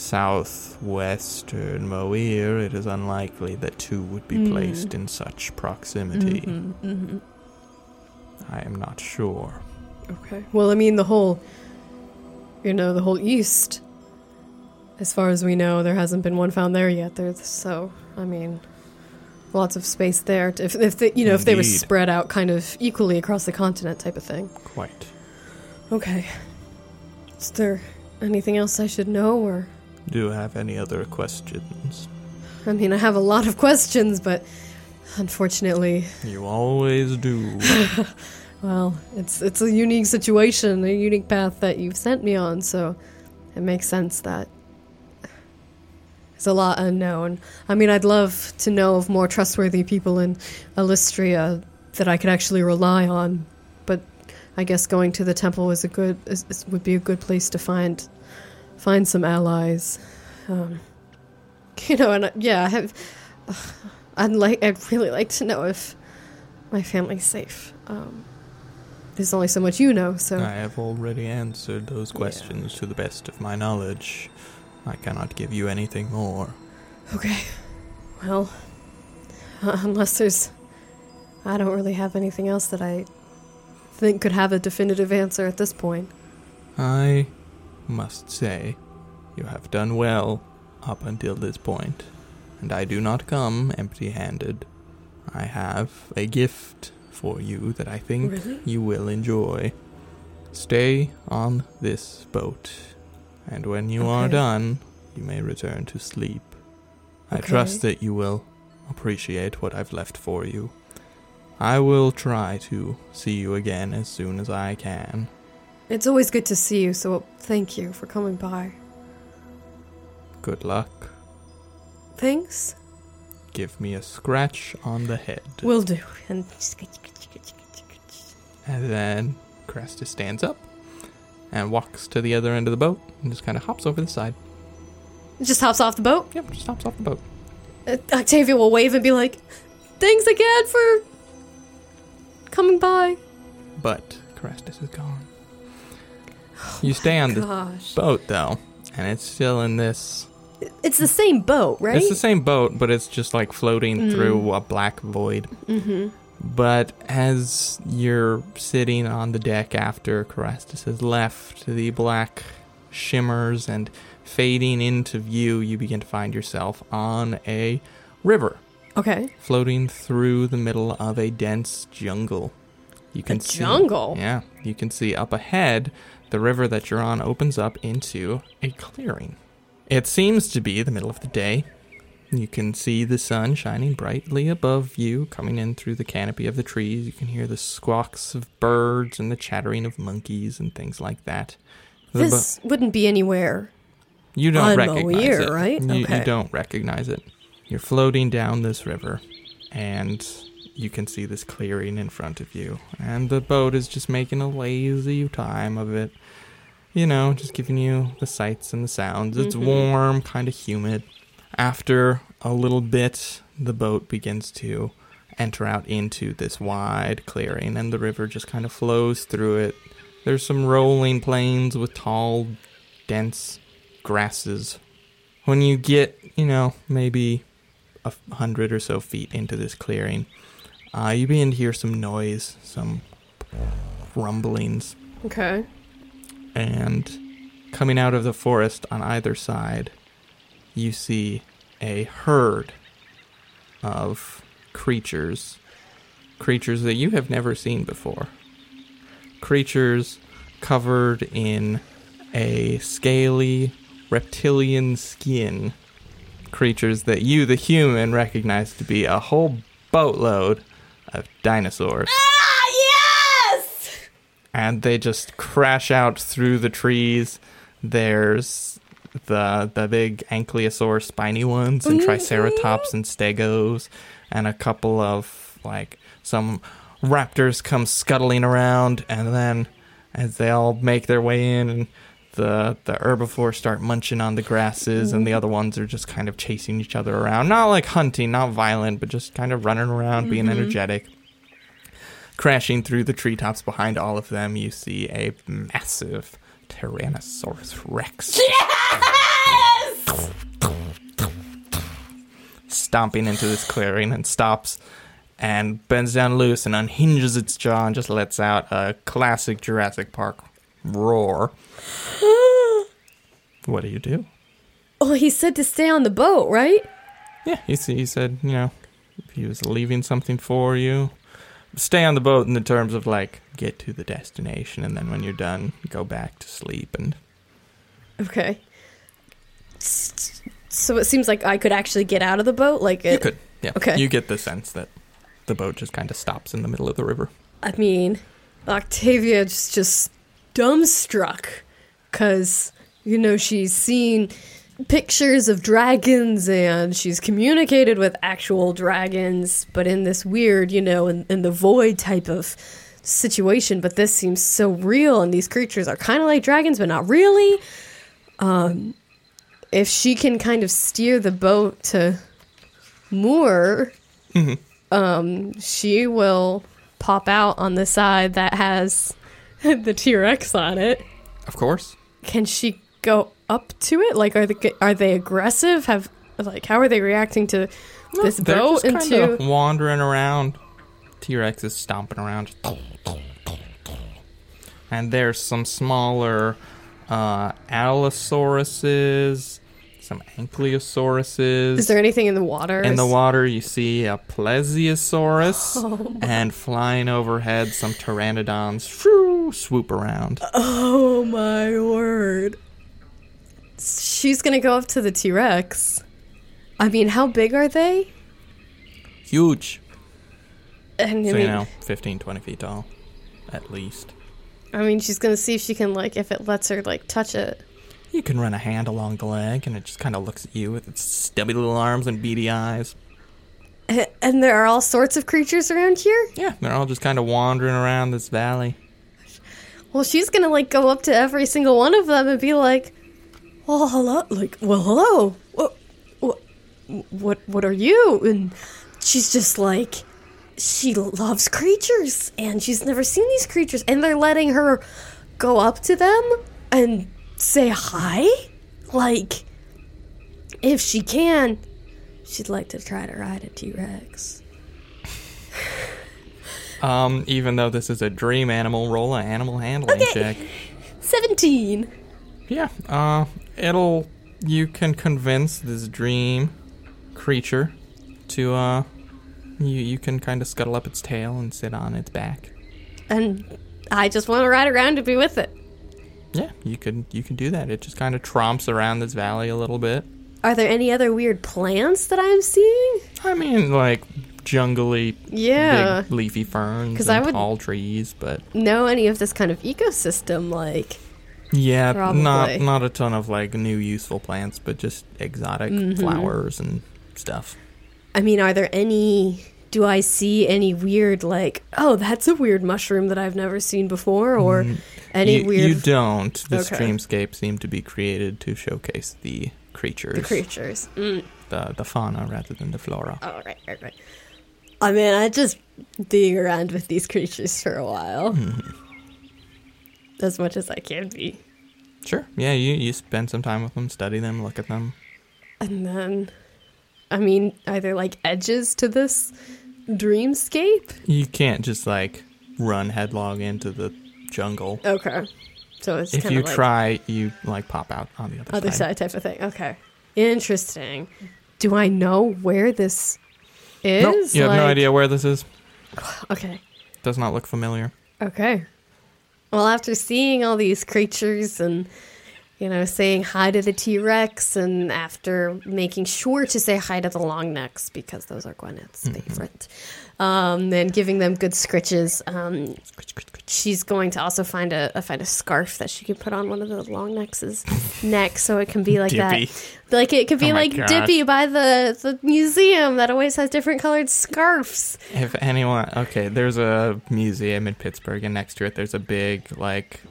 A: southwestern Moir, it is unlikely that two would be
B: Mm.
A: placed in such proximity.
B: hmm
A: I am not sure.
B: Okay. Well, I mean, the whole, you know, the whole east. As far as we know, there hasn't been one found there yet. There's so, I mean, lots of space there. To, if if they, you know, if they were spread out kind of equally across the continent, type of thing.
A: Quite.
B: Okay. Is there anything else I should know, or?
A: Do you have any other questions?
B: I mean, I have a lot of questions, but unfortunately,
A: You always do.
B: well, it's it's a unique situation, a unique path that you've sent me on, so it makes sense that there's a lot unknown. I mean, I'd love to know of more trustworthy people in Illustria that I could actually rely on, but I guess going to the temple is a good is, is, would be a good place to find find some allies. Um, you know, and uh, yeah, I have. I'd like. I'd really like to know if my family's safe. Um, there's only so much you know, so
A: I have already answered those questions to the best of my knowledge. I cannot give you anything more.
B: okay. Well, uh, unless there's, I don't really have anything else that I think could have a definitive answer at this point.
A: I must say, you have done well up until this point, and I do not come empty handed. I have a gift for you that I think
B: Really?
A: you will enjoy. Stay on this boat, and when you are done, you may return to sleep. I trust that you will appreciate what I've left for you. I will try to see you again as soon as I can.
B: It's always good to see you, so thank you for coming by.
A: Good luck.
B: Thanks.
A: Give me a scratch on the head.
B: Will do. And
A: And then Crestus stands up and walks to the other end of the boat and just kind of hops over the side.
B: just hops off the boat.
A: Yep, just hops off the boat.
B: Uh, Octavia will wave and be like, "Thanks again for coming by."
A: But Crestus is gone. You stay on the boat though, and it's still in this.
B: it's the same boat, right?
A: It's the same boat, but it's just like floating
B: Mm.
A: through a black void.
B: mm-hmm.
A: But as you're sitting on the deck after Carastus has left, the black shimmers and fading into view, you begin to find yourself on a river
B: Okay.
A: floating through the middle of a dense jungle. You can
B: A
A: see,
B: jungle?
A: Yeah, you can see up ahead the river that you're on opens up into a clearing. It seems to be the middle of the day, You can see the sun shining brightly above you, coming in through the canopy of the trees. You can hear the squawks of birds and the chattering of monkeys and things like that. The
B: This wouldn't be anywhere.
A: you don't
B: on
A: recognize it,
B: right?
A: You, you don't recognize it. You're floating down this river, and you can see this clearing in front of you. And the boat is just making a lazy time of it. You know, just giving you the sights and the sounds. It's
B: Mhm.
A: warm, kind of humid. After a little bit, the boat begins to enter out into this wide clearing, and the river just kind of flows through it. There's some rolling plains with tall, dense grasses. When you get, you know, maybe a hundred or so feet into this clearing, uh, you begin to hear some noise, some rumblings,
B: Okay.
A: and coming out of the forest on either side, you see a herd of creatures, creatures that you have never seen before. Creatures covered in a scaly reptilian skin. Creatures that you, the human, recognize to be a whole boatload of dinosaurs
B: Ah, yes!
A: and they just crash out through the trees. There's the the big ankylosaur spiny ones and triceratops and stegos and a couple of like some raptors come scuttling around and then as they all make their way in and the the herbivores start munching on the grasses and the mm-hmm. other ones are just kind of chasing each other around. Not like hunting not violent but just kind of running around being mm-hmm. energetic. Crashing through the treetops behind all of them, you see a massive Tyrannosaurus Rex. Stomping into this clearing and stops and bends down loose and unhinges its jaw and just lets out a classic Jurassic Park roar. what do you do?
B: Oh, he said to stay on the boat, right?
A: Yeah, he, he said, you know, if he was leaving something for you, stay on the boat in the terms of like get to the destination, and then when you're done, go back to sleep. And
B: Okay. So it seems like I could actually get out of the boat. Like it,
A: you could, yeah,
B: okay.
A: you get the sense that the boat just kind of stops in the middle of the river.
B: I mean, Octavia just just dumbstruck because you know she's seen pictures of dragons and she's communicated with actual dragons, but in this weird, you know, in, in the void type of situation. But this seems so real, and these creatures are kind of like dragons, but not really. Um, if she can kind of steer the boat to moor, um, she will pop out on the side that has the T Rex on it.
A: Of course.
B: Can she go up to it? Like, are they are they aggressive? Have like how are they reacting to this
A: They're
B: boat into?
A: wandering around. T Rex is stomping around. And there's some smaller uh, Allosauruses, some Ankylosaurus.
B: Is there anything in the water?
A: In the water, you see a Plesiosaurus,
B: Oh
A: and flying overhead, some Pteranodons swoop around.
B: Oh my word! She's gonna go up to the T Rex. I mean, how big are they?
A: Huge.
B: And I
A: So,
B: mean,
A: you know, 15, 20 feet tall, at least.
B: I mean, she's gonna see if she can like if it lets her like touch it.
A: You can run a hand along the leg, and it just kind of looks at you with its stubby little arms and beady eyes.
B: And there are all sorts of creatures around here.
A: Yeah, they're all just kind of wandering around this valley.
B: Well, she's gonna like go up to every single one of them and be like, "Well, hello, like, well, hello, what, what, what, what are you?" And she's just like, she loves creatures, and she's never seen these creatures, and they're letting her go up to them and say hi, like, if she can, she'd like to try to ride a T Rex.
A: Um, even though this is a dream animal, roll an animal handling check.
B: Seventeen.
A: Yeah, uh, it'll. You can convince this dream creature to, uh, you, you can kind of scuttle up its tail and sit on its back.
B: And I just want to ride around to be with it.
A: Yeah, you could you can do that. It just kind of tromps around this valley a little bit.
B: Are there any other weird plants that I'm seeing?
A: I mean, like jungly,
B: Yeah.
A: big leafy ferns
B: 'Cause
A: and
B: I would-
A: tall trees, but
B: Know any of this kind of ecosystem? Like,
A: yeah,
B: Probably.
A: not not a ton of like new useful plants, but just exotic
B: Mm-hmm.
A: flowers and stuff.
B: I mean, are there any? Do I see any weird, like, oh, that's a weird mushroom that I've never seen before, or any
A: you,
B: weird
A: you don't. The
B: Okay.
A: dreamscape seemed to be created to showcase the creatures,
B: the creatures? Mm.
A: the the fauna rather than the flora.
B: Oh, right, right, right. I mean, I just dig around with these creatures for a while,
A: Mm-hmm.
B: as much as I can be,
A: Sure. Yeah, you you spend some time with them, study them, look at them.
B: and then, I mean, are there like edges to this dreamscape?
A: You can't just like run headlong into the jungle.
B: Okay, so it's
A: if you
B: like
A: try, you like pop out on the other,
B: other side type of thing. Okay, interesting. Do I know where this is?
A: Nope, you have no idea where this is.
B: Okay.
A: Does not look familiar.
B: Okay. Well, after seeing all these creatures and, you know, saying hi to the T Rex, and after making sure to say hi to the long necks because those are Gwyneth's mm-hmm. favorite, um, and giving them good scritches, um, she's going to also find a, a find a scarf that she can put on one of the long necks' neck so it can be like
A: Dippy.
B: that. Like it could be
A: Oh
B: like
A: gosh.
B: Dippy by the, the museum that always has different colored scarves.
A: If anyone, okay, there's a museum in Pittsburgh, and next to it, there's a big like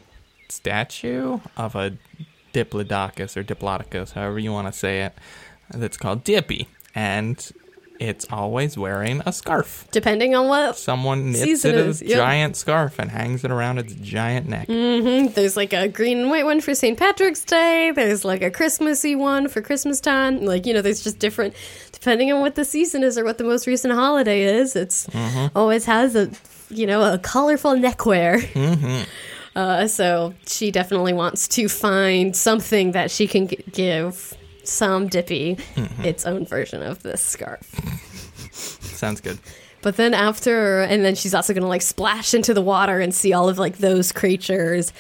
A: statue of a diplodocus or diplodocus, however you want to say it, that's called Dippy, and it's always wearing a scarf.
B: Depending on what
A: Someone knits it
B: is,
A: a
B: yep.
A: giant scarf and hangs it around its giant neck.
B: Mm. There's like a green and white one for St. Patrick's Day. There's like a Christmassy one for Christmas time. Like, you know, there's just different, depending on what the season is or what the most recent holiday is. It's always has a, you know, a colorful neckwear. Uh, so she definitely wants to find something that she can g- give some Dippy its own version of this scarf.
A: Sounds good.
B: But then after, and then she's also gonna like splash into the water and see all of like those creatures,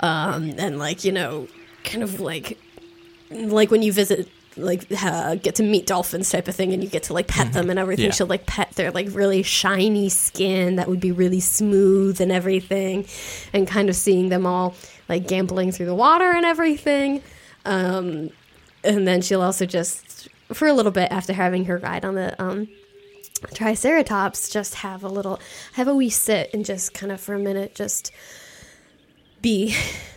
B: um, and like you know, kind of like, like when you visit, like uh, get to meet dolphins type of thing, and you get to like pet them and everything.
A: Yeah.
B: She'll like pet their like really shiny skin that would be really smooth and everything, and kind of seeing them all like gambling through the water and everything. Um, and then she'll also just for a little bit after having her ride on the um triceratops just have a little have a wee sit and just kind of for a minute just be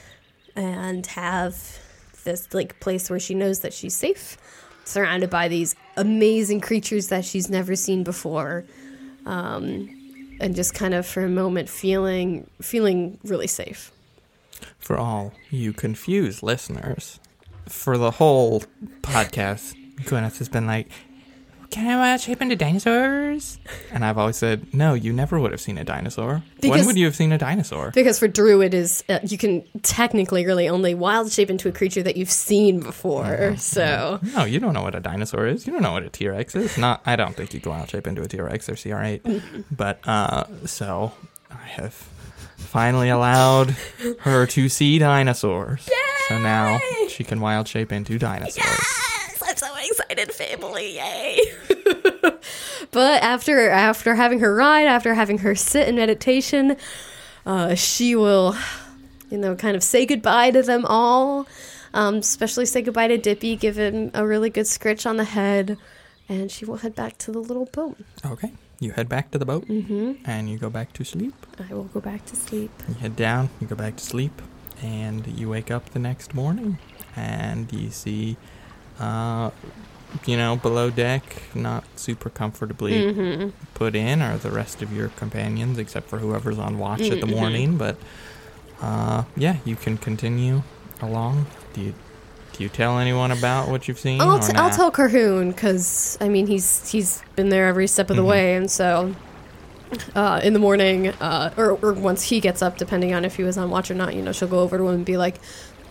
B: and have this like place where she knows that she's safe surrounded by these amazing creatures that she's never seen before. Um and just kind of for a moment feeling feeling really safe.
A: For all you confused listeners, for the whole podcast, Gwyneth has been like, Can I uh, shape into dinosaurs? And I've always said, No, you never would have seen a dinosaur. when would you have seen a dinosaur?
B: because for Druid is uh, you can technically really only wild shape into a creature that you've seen before so
A: No, you don't know what a dinosaur is. You don't know what a T Rex is. Not, I don't think you can wild shape into a T Rex or CR8. but uh, so I have finally allowed her to see dinosaurs. So now she can wild shape into dinosaurs.
B: Yes, I'm so excited, family! Yay! but after after having her ride, after having her sit in meditation, uh, she will, you know, kind of say goodbye to them all. Um, especially say goodbye to Dippy, give him a really good scritch on the head, and she will head back to the little boat.
A: Okay. You head back to the boat and you go back to sleep.
B: I will go back to sleep.
A: You head down, you go back to sleep, and you wake up the next morning and you see, uh, you know, below deck, not super comfortably
B: Mm-hmm.
A: put in, are the rest of your companions, except for whoever's on watch at the
B: Mhm.
A: morning. But uh, yeah, you can continue along. Do you do you tell anyone about what you've seen?
B: I'll,
A: or
B: t- I'll tell Carhoon because I mean he's he's been there every step of the
A: Mhm.
B: way, and so uh, in the morning uh, or, or once he gets up, depending on if he was on watch or not, you know, she'll go over to him and be like,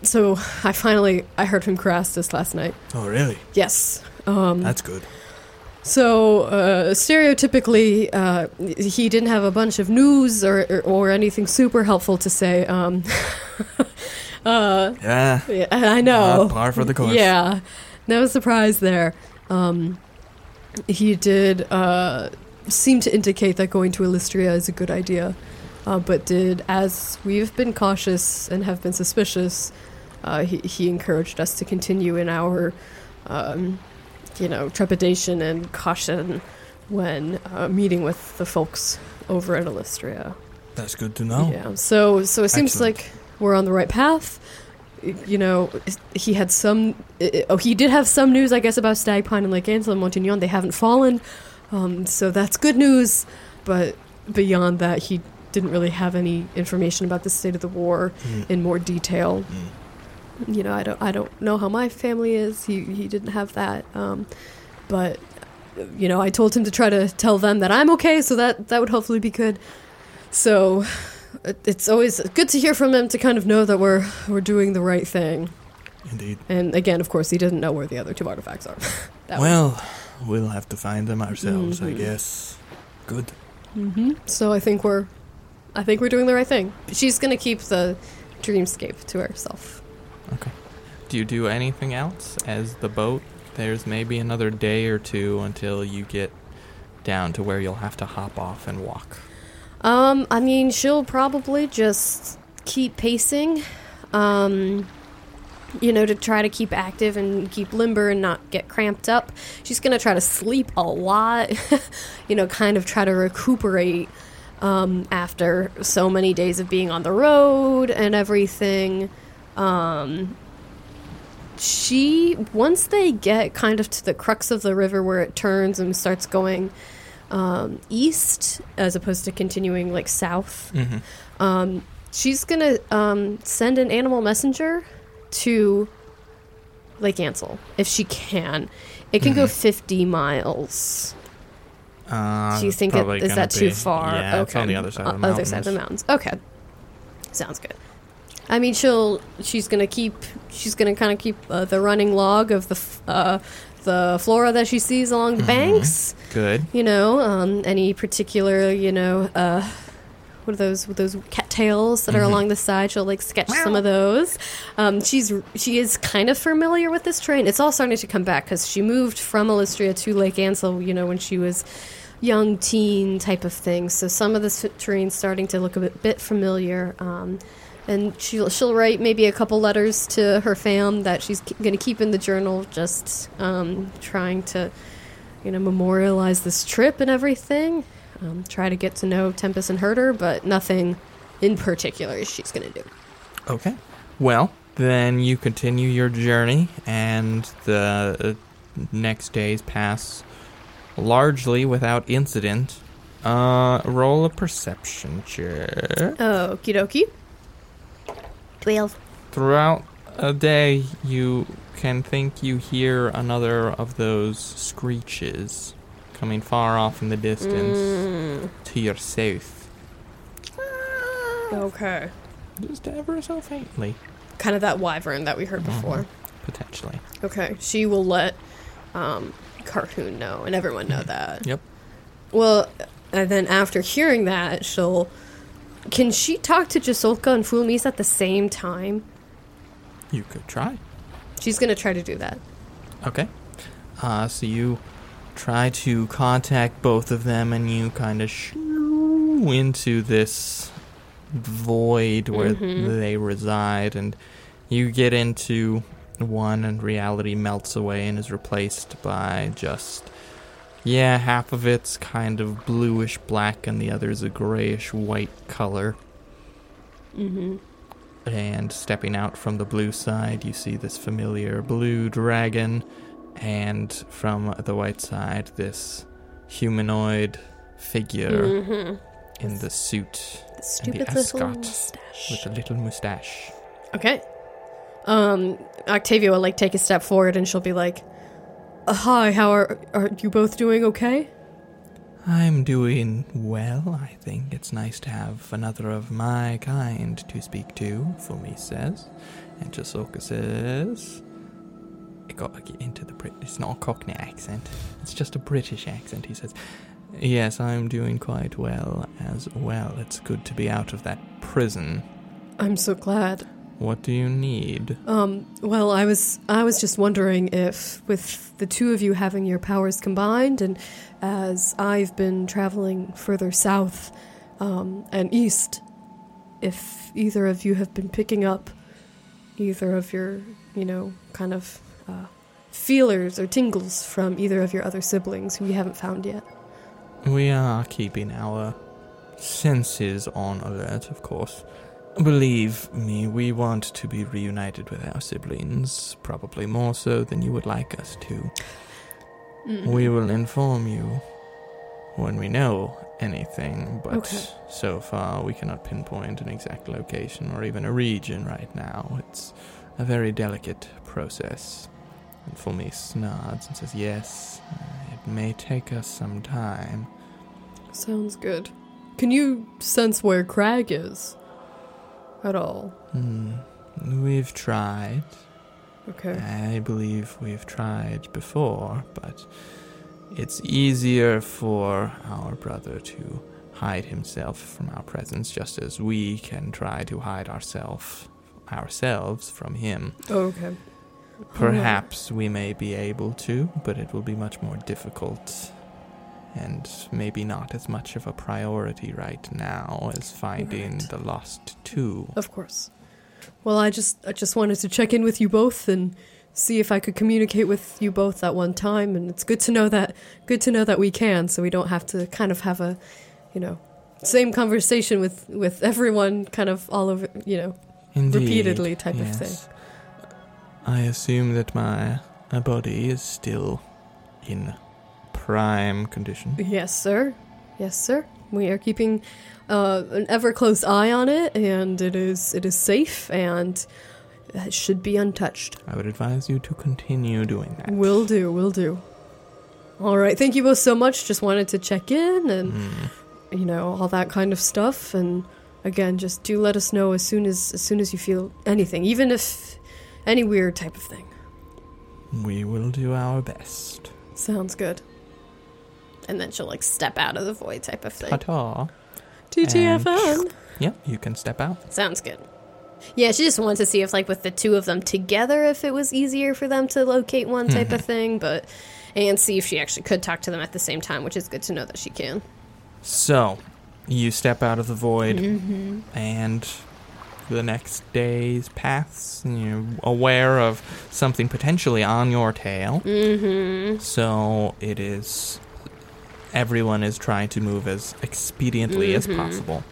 B: "So I finally I heard from Carastus last night.
A: Oh, really?
B: Yes." Um,
A: That's good.
B: so uh, stereotypically, uh, he didn't have a bunch of news or, or, or anything super helpful to say. Um, uh,
A: Yeah.
B: yeah, I know.
A: Par for the course.
B: Yeah.
C: no surprise there. Um, he did uh, seem to indicate that going to Illustria is a good idea, uh, but did, as we've been cautious and have been suspicious, uh, he, he encouraged us to continue in our, um, you know, trepidation and caution when uh, meeting with the folks over at Illustria.
D: That's good to know.
C: Yeah. So so it seems
D: Excellent.
C: like we're on the right path. You know, he had some. Oh, he did have some news, I guess, about Stagpine and Lake Ansel and Montignon. They haven't fallen, um, so that's good news. But beyond that, he didn't really have any information about the state of the war
D: Mm.
C: in more detail.
D: Mm.
C: You know, I don't. I don't know how my family is. He he didn't have that. Um, but you know, I told him to try to tell them that I'm okay, so that that would hopefully be good. So it's always good to hear from him to kind of know that we're we're doing the right thing.
D: Indeed.
C: And again, of course, he didn't know where the other two artifacts are.
D: Well, we'll have to find them ourselves, I
C: Mhm.
D: guess. Good.
C: hmm So I think we're, I think we're doing the right thing. She's gonna keep the dreamscape to herself. Okay.
A: Do you do anything else as the boat? There's maybe another day or two until you get down to where you'll have to hop off and walk.
B: Um, I mean, she'll probably just keep pacing, um, you know, to try to keep active and keep limber and not get cramped up. She's gonna try to sleep a lot, you know, kind of try to recuperate um, after so many days of being on the road and everything. Um, she once they get kind of to the crux of the river where it turns and starts going um, east as opposed to continuing like south.
A: Mm-hmm.
B: Um, she's gonna um, send an animal messenger to Lake Ansel if she can. It can go
A: Mhm.
B: 50 miles.
A: Uh,
B: Do you think it, is that too far?
A: Yeah, it's on the other side of the
B: Uh,
A: mountains.
B: Other side of the mountains. Okay, sounds good. I mean, she'll she's gonna keep she's gonna kind of keep uh, the running log of the f- uh, the flora that she sees along the
A: Mhm.
B: banks.
A: Good.
B: You know, um, any particular you know uh, what are those with those cattails that are
A: Mhm.
B: along the side? She'll like sketch some of those. Um, she's she is kind of familiar with this train. It's all starting to come back because she moved from Illustria to Lake Ansel. You know, when she was young teen type of thing. So some of this terrain's starting to look a bit, bit familiar. Um, and she'll she'll write maybe a couple letters to her fam that she's going to keep in the journal, just um, trying to, you know, memorialize this trip and everything. Um, try to get to know Tempest and Herder, but nothing in particular she's going to do.
A: Okay. Well, then you continue your journey, and the uh, next days pass largely without incident. Uh, roll a perception check.
B: Okie dokie. Twelve.
A: Throughout a day, you can think you hear another of those screeches coming far off in the distance
B: Mm,
A: to your south.
B: Okay.
A: Just ever so faintly,
B: Kind of that wyvern that we heard before.
A: potentially.
B: Okay, she will let um, Carhoon know and everyone know that.
A: Yep.
B: Well, and then after hearing that, she'll. Can she talk to Jasolka and Fulmis at the same time?
A: You could try.
B: She's gonna try to do that.
A: Okay. Uh, so you try to contact both of them, and you kind of shoo into this void where
B: Mhm.
A: they reside, and you get into one, and reality melts away and is replaced by just. Yeah, half of it's kind of bluish black, and the other is a grayish white color.
B: Mm-hmm.
A: And stepping out from the blue side, you see this familiar blue dragon, and from the white side, this humanoid figure
B: Mm-hmm.
A: In the suit
B: The stupid little
A: ascot
B: mustache.
A: with a little mustache.
B: Okay. Um, Octavia will like take a step forward and she'll be like, uh, "Hi, how are are you both doing? Okay?"
A: I'm doing well, I think. It's nice to have another of my kind to speak to, Fumi says. And Jasoka says. It got into the Brit. It's not a Cockney accent. It's just a British accent. He says, "Yes, I'm doing quite well as well. It's good to be out of that prison."
C: I'm so glad.
A: What do you need?
B: Um, well, I was I was just wondering if with the two of you having your powers combined and as I've been traveling further south um, and east, if either of you have been picking up either of your, you know, kind of uh, feelers or tingles from either of your other siblings who you haven't found yet.
A: We are keeping our senses on alert, of course. Believe me, we want to be reunited with our siblings, probably more so than you would like us to.
E: Mm.
A: We will inform you when we know anything, but
B: Okay.
A: so far we cannot pinpoint an exact location or even a region right now. It's a very delicate process. And Fulmis nods and says, Yes, may take us some time.
B: Sounds good. Can you sense where Crag is? At all?
A: Hmm. We've tried.
B: Okay.
A: I believe we've tried before, but it's easier for our brother to hide himself from our presence, just as we can try to hide ourself ourselves from him.
B: Oh, okay.
A: Perhaps we may be able to, but it will be much more difficult. And maybe not as much of a priority right now as finding
B: Right.
A: the lost two.
B: Of course. Well, I just I just wanted to check in with you both and see if I could communicate with you both at one time and it's good to know that good to know that we can so we don't have to kind of have a, you know, same conversation with with everyone kind of all over, you know.
A: Indeed,
B: repeatedly type of thing.
A: I assume that my uh, body is still in prime condition.
B: Yes, sir. Yes, sir. We are keeping uh, an ever close eye on it and it is it is safe and it should be untouched.
A: I would advise you to continue doing that.
B: Will do, will do. All right, thank you both so much. Just wanted to check in and
A: Mm.
B: you know all that kind of stuff. And again, just do let us know as soon as as soon as you feel anything, even if any weird type of thing.
A: We will do our best.
B: Sounds good.
E: And then she'll like step out of the void type of thing.
A: Ta-ta.
B: TTFN.
A: Yep, you can step out.
E: Sounds good. Yeah, she just wanted to see if, like, with the two of them together, if it was easier for them to locate one type of mm-hmm. thing, but and see if she actually could talk to them at the same time, which is good to know that she can.
A: So, you step out of the void, mm-hmm. and the next day's paths, and you're aware of something potentially on your tail.
E: Mm-hmm.
A: So it is. Everyone is trying to move as expediently as
E: Mhm.
A: possible.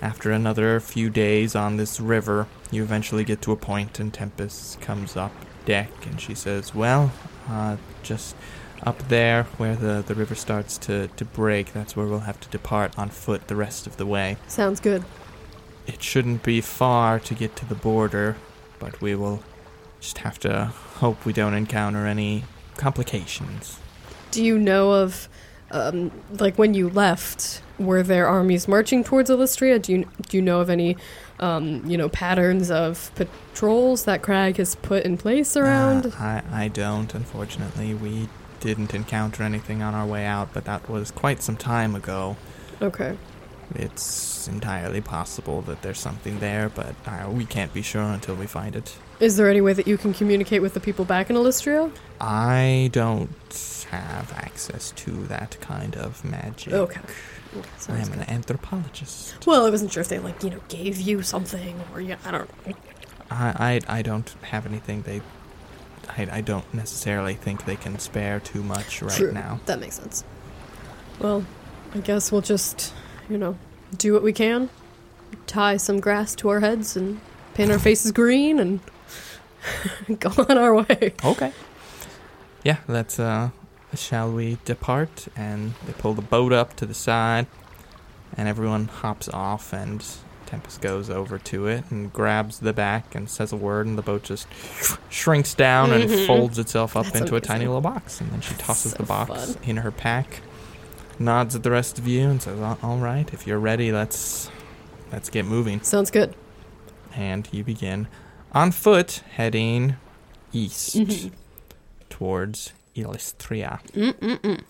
A: After another few days on this river, you eventually get to a point, and Tempest comes up deck, and she says, "Well, uh, just up there where the, the river starts to, to break, that's where we'll have to depart on foot the rest of the way.
B: Sounds good.
A: It shouldn't be far to get to the border, but we will just have to hope we don't encounter any complications."
B: Do you know of, um, like when you left, were there armies marching towards Illustria? Do you do you know of any, um, you know, patterns of patrols that Crag has put in place around?
A: Uh, I, I don't, unfortunately. We didn't encounter anything on our way out, but that was quite some time ago.
B: okay.
A: It's entirely possible that there's something there, but uh, we can't be sure until we find it.
B: Is there any way that you can communicate with the people back in Illustria?
A: I don't have access to that kind of magic.
B: Okay.
A: I
B: Sounds
A: am an anthropologist.
B: Well, I wasn't sure if they like you know gave you something or yeah, I don't. know.
A: I, I, I don't have anything they. I, I don't necessarily think they can spare too much right
E: True.
A: now.
E: That makes sense.
B: Well, I guess we'll just you know do what we can, tie some grass to our heads and paint our faces green and go on our way.
A: Okay. Yeah, let's uh shall we depart and they pull the boat up to the side and everyone hops off and Tempest goes over to it and grabs the back and says a word and the boat just shrinks down and
E: Mhm.
A: folds itself up
E: That's
A: into a tiny little box and then she tosses
E: So
A: the box
E: fun.
A: in her pack nods at the rest of you and says "All- right if you're ready let's let's get moving
B: Sounds good.
A: and you begin on foot heading east
E: Mhm.
A: towards Illustria.
E: Mm-mm-mm.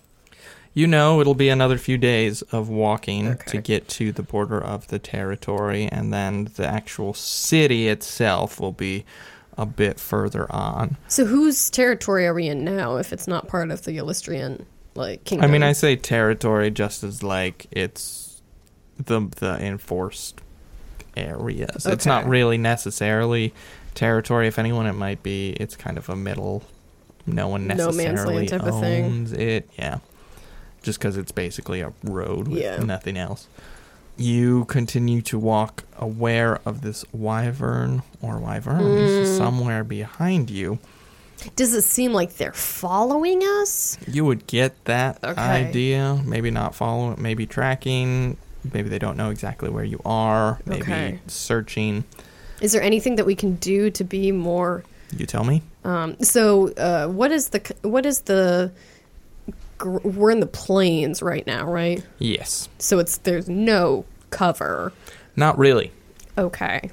A: You know it'll be another few days of walking to get to the border of the territory, and then the actual city itself will be a bit further on.
B: So whose territory are we in now? If it's not part of the Illustrian like
A: I mean, I say territory just as like it's the the enforced areas. It's not really necessarily territory. If anyone, it might be. It's kind of a middle. No one
B: No
A: necessarily
B: thing.
A: owns it. Yeah, just because it's basically a road with
B: Yeah.
A: nothing else. You continue to walk, aware of this wyvern or wyverns
B: Mm.
A: somewhere behind you.
B: Does it seem like they're following us?
A: You would get that
B: Okay.
A: idea. Maybe not following, maybe tracking. Maybe they don't know exactly where you are. Maybe
B: Okay.
A: searching.
B: Is there anything that we can do to be more?
A: You tell me.
B: Um, so, uh, what is the what is the? gr- We're in the plains right now, right?
A: Yes.
B: So it's there's no cover.
A: Not really.
B: Okay.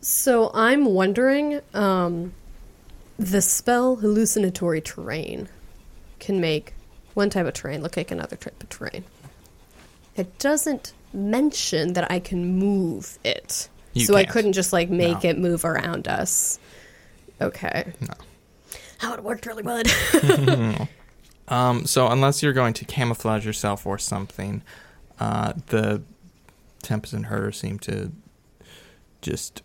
B: So I'm wondering, um, the spell hallucinatory terrain can make one type of terrain look like another type of terrain. It doesn't mention that I can move it.
A: You
B: so I
A: can't.
B: couldn't just like make
A: No.
B: it move around us. Okay.
A: No.
B: How it worked really good.
A: Um, so unless you're going to camouflage yourself or something, uh, the Tempest and her seem to just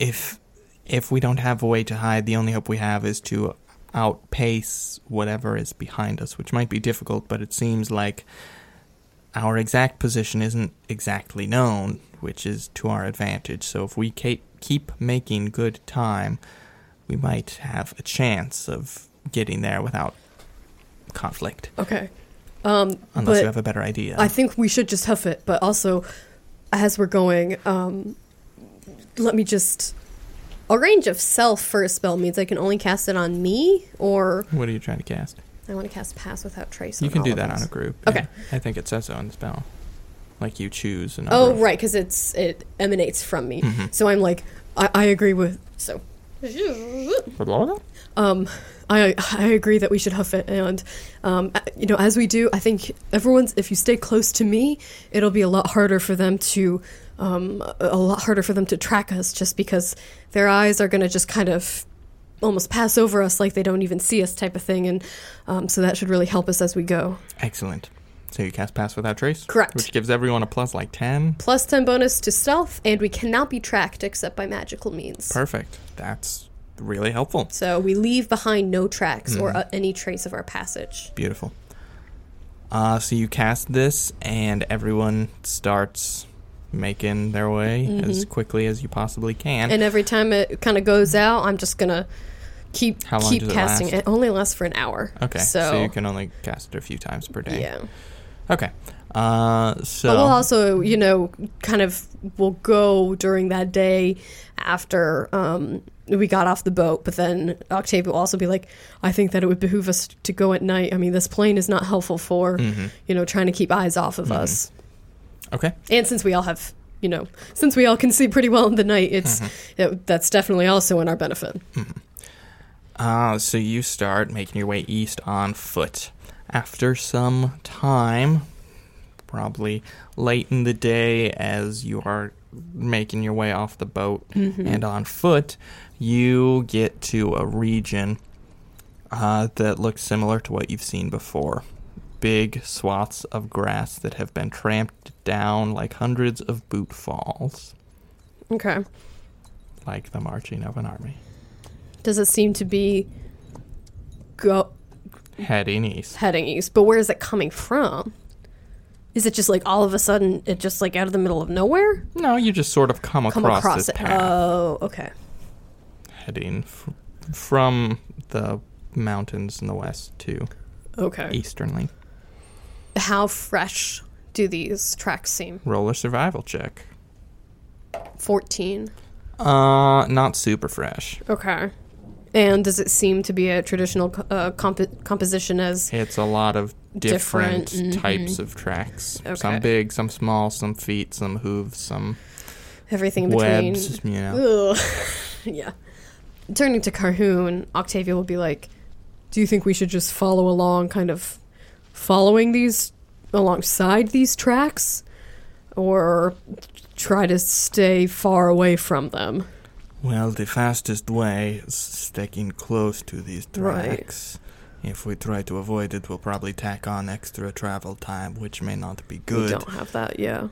A: if if we don't have a way to hide, the only hope we have is to outpace whatever is behind us, which might be difficult, but it seems like our exact position isn't exactly known, which is to our advantage. So if we keep making good time, we might have a chance of getting there without conflict,
B: okay. Um,
A: unless you have a better idea.
B: I think we should just huff it, but also, as we're going, um, let me just. A range of self for a spell means I can only cast it on me, or
A: what are you trying to cast?
B: I want to cast Pass Without Trace.
A: You
B: on
A: can
B: all
A: do
B: of
A: that
B: us.
A: on a group.
B: Okay.
A: yeah. I think it says so in the spell. Like you choose.
B: Oh, right, because it's it emanates from me.
A: Mhm.
B: So I'm like, I, I agree with so. Um, I I agree that we should huff it, and um, you know, as we do, I think everyone's. If you stay close to me, it'll be a lot harder for them to, um, a lot harder for them to track us, just because their eyes are going to just kind of almost pass over us, like they don't even see us, type of thing, and um, so that should really help us as we go.
A: Excellent. So you cast Pass Without Trace?
B: Correct.
A: Which gives everyone a plus like 10.
B: Plus ten bonus to stealth, and we cannot be tracked except by magical means.
A: Perfect. That's really helpful.
B: So we leave behind no tracks or uh, any trace of our passage.
A: Beautiful. Uh, so you cast this, and everyone starts making their way as quickly as you possibly can.
B: Mm-hmm. And every time it kind of goes out, I'm just gonna keep keep
A: it
B: casting
A: last?
B: it. Only lasts for an hour.
A: okay,
B: so,
A: so, you can only cast it a few times per day.
B: yeah.
A: Okay. Uh, so
B: But we'll also, you know, kind of we'll go during that day after um, we got off the boat. But then Octavia will also be like, I think that it would behoove us to go at night. I mean, this plane is not helpful for
A: Mhm.
B: you know trying to keep eyes off of us.
A: Okay.
B: And since we all have, you know, since we all can see pretty well in the night, it's it, that's definitely also in our benefit.
A: Uh, so you start making your way east on foot. After some time, probably late in the day, as you are making your way off the boat and on foot, you get to a region uh, that looks similar to what you've seen before. Big swaths of grass that have been tramped down like hundreds of boot falls,
B: Okay.
A: like the marching of an army.
B: Does it seem to be go
A: Heading east.
B: heading east? But where is it coming from? Is it just like all of a sudden it just like out of the middle of nowhere?
A: No, you just sort of come,
B: Come
A: across,
B: across
A: this
B: it.
A: path.
B: Oh, okay.
A: heading f- from the mountains in the west to
B: Okay.
A: easternly.
B: How fresh do these tracks seem?
A: Roller survival check.
B: 14.
A: Uh, not super fresh.
B: Okay. And does it seem to be a traditional uh, comp- composition as
A: It's a lot of different,
B: Different, mhm.
A: types of tracks.
B: Okay.
A: Some big, some small, some feet, some hooves, some
B: everything in between?
A: webs. You know.
B: Yeah. Turning to Carhoon, Octavia will be like, Do you think we should just follow along, kind of
C: following these alongside these tracks or try to stay far away from them?
A: Well, the fastest way is sticking close to these tracks. Right. If we try to avoid it, we'll probably tack on extra travel time, which may not be good.
C: We don't have that, yeah.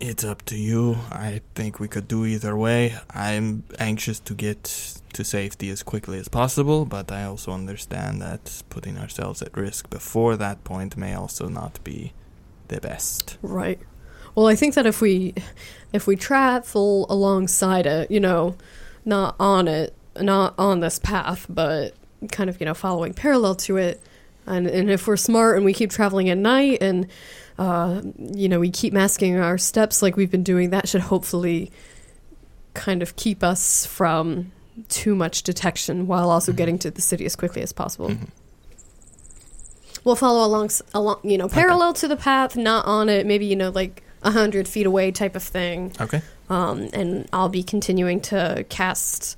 A: It's up to you. I think we could do either way. I'm anxious to get to safety as quickly as possible, but I also understand that putting ourselves at risk before that point may also not be the best.
C: Right. Well, I think that if we if we travel alongside it, you know, not on it, not on this path, but kind of, you know, following parallel to it, and and if we're smart and we keep traveling at night and uh, you know, we keep masking our steps like we've been doing, that should hopefully kind of keep us from too much detection while also
A: Mhm.
C: getting to the city as quickly as possible.
A: Mhm.
B: We'll follow along, along, you know, parallel to the path, not on it. Maybe you know, like a hundred feet away, type of thing.
A: Okay.
B: Um, and I'll be continuing to cast,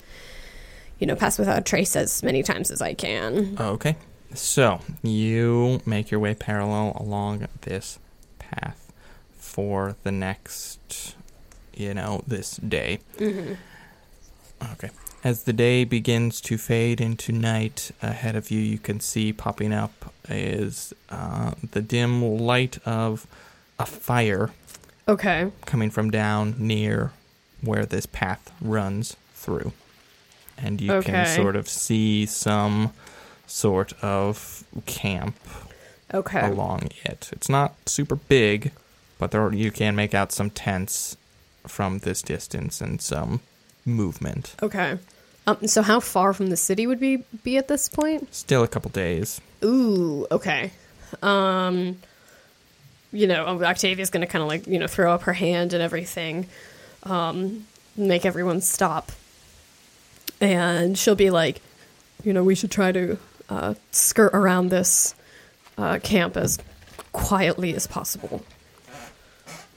B: you know, pass without a trace as many times as I can.
A: Okay. So, you make your way parallel along this path for the next, you know, this day.
B: Mm-hmm.
A: Okay. As the day begins to fade into night, ahead of you, you can see popping up is uh, the dim light of a fire
C: Okay.
A: coming from down near where this path runs through. And you
C: Okay.
A: can sort of see some sort of camp
C: Okay.
A: along it. It's not super big, but there you can make out some tents from this distance and some movement.
C: Okay.
B: Um, so how far from the city would we be at this point?
A: Still a couple days.
B: Ooh, okay. Um, you know, Octavia's gonna kind of like you know throw up her hand and everything, um, make everyone stop, and she'll be like,
C: You know, we should try to uh, skirt around this uh, camp as quietly as possible.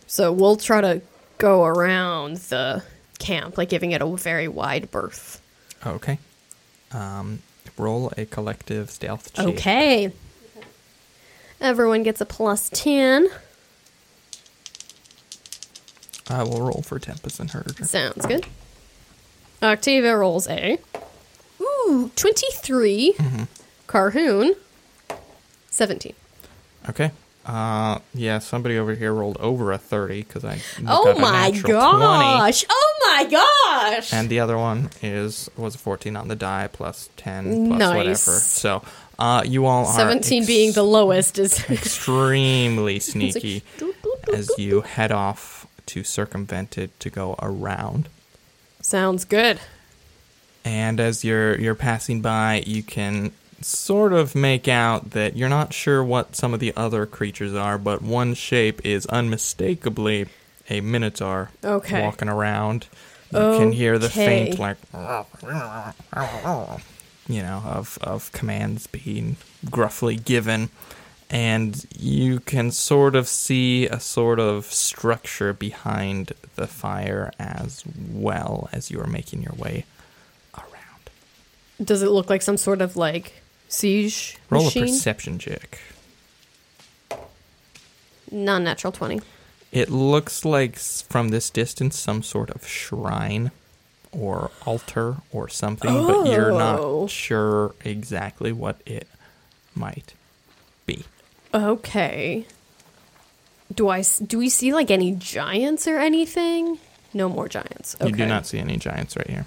B: so we'll try to go around the camp, like giving it a very wide berth.
A: Okay. Um, roll a collective stealth check.
B: Okay. Everyone gets a plus ten.
A: I will roll for Tempest and Herder.
B: Sounds good. Octavia rolls a. Ooh, 23.
A: Mm-hmm.
B: Carhoon, 17.
A: Okay. Uh, yeah, somebody over here rolled over a 30 because I
B: Oh my
A: natural 20.
B: gosh! Oh my gosh!
A: And the other one is was a 14 on the die plus 10 plus
B: Nice.
A: whatever. So, uh, you all are
B: 17
A: ex-
B: being the lowest is.
A: extremely
B: like,
A: sneaky
B: doop,
A: as you head off to circumvent it to go around.
B: Sounds good.
A: And as you're you're passing by, you can sort of make out that you're not sure what some of the other creatures are, but one shape is unmistakably a minotaur
B: Okay.
A: walking around. You can hear the faint like you know of of commands being gruffly given and you can sort of see a sort of structure behind the fire as well as you are making your way around.
B: Does it look like some sort of like siege
A: Roll
B: machine?
A: a perception check.
B: Non natural 20.
A: It looks like from this distance some sort of shrine or altar or something, but you're
B: Oh.
A: not sure exactly what it might be.
B: Okay. Do I do we see like any giants or anything? No more giants. Okay.
A: You do not see any giants right here.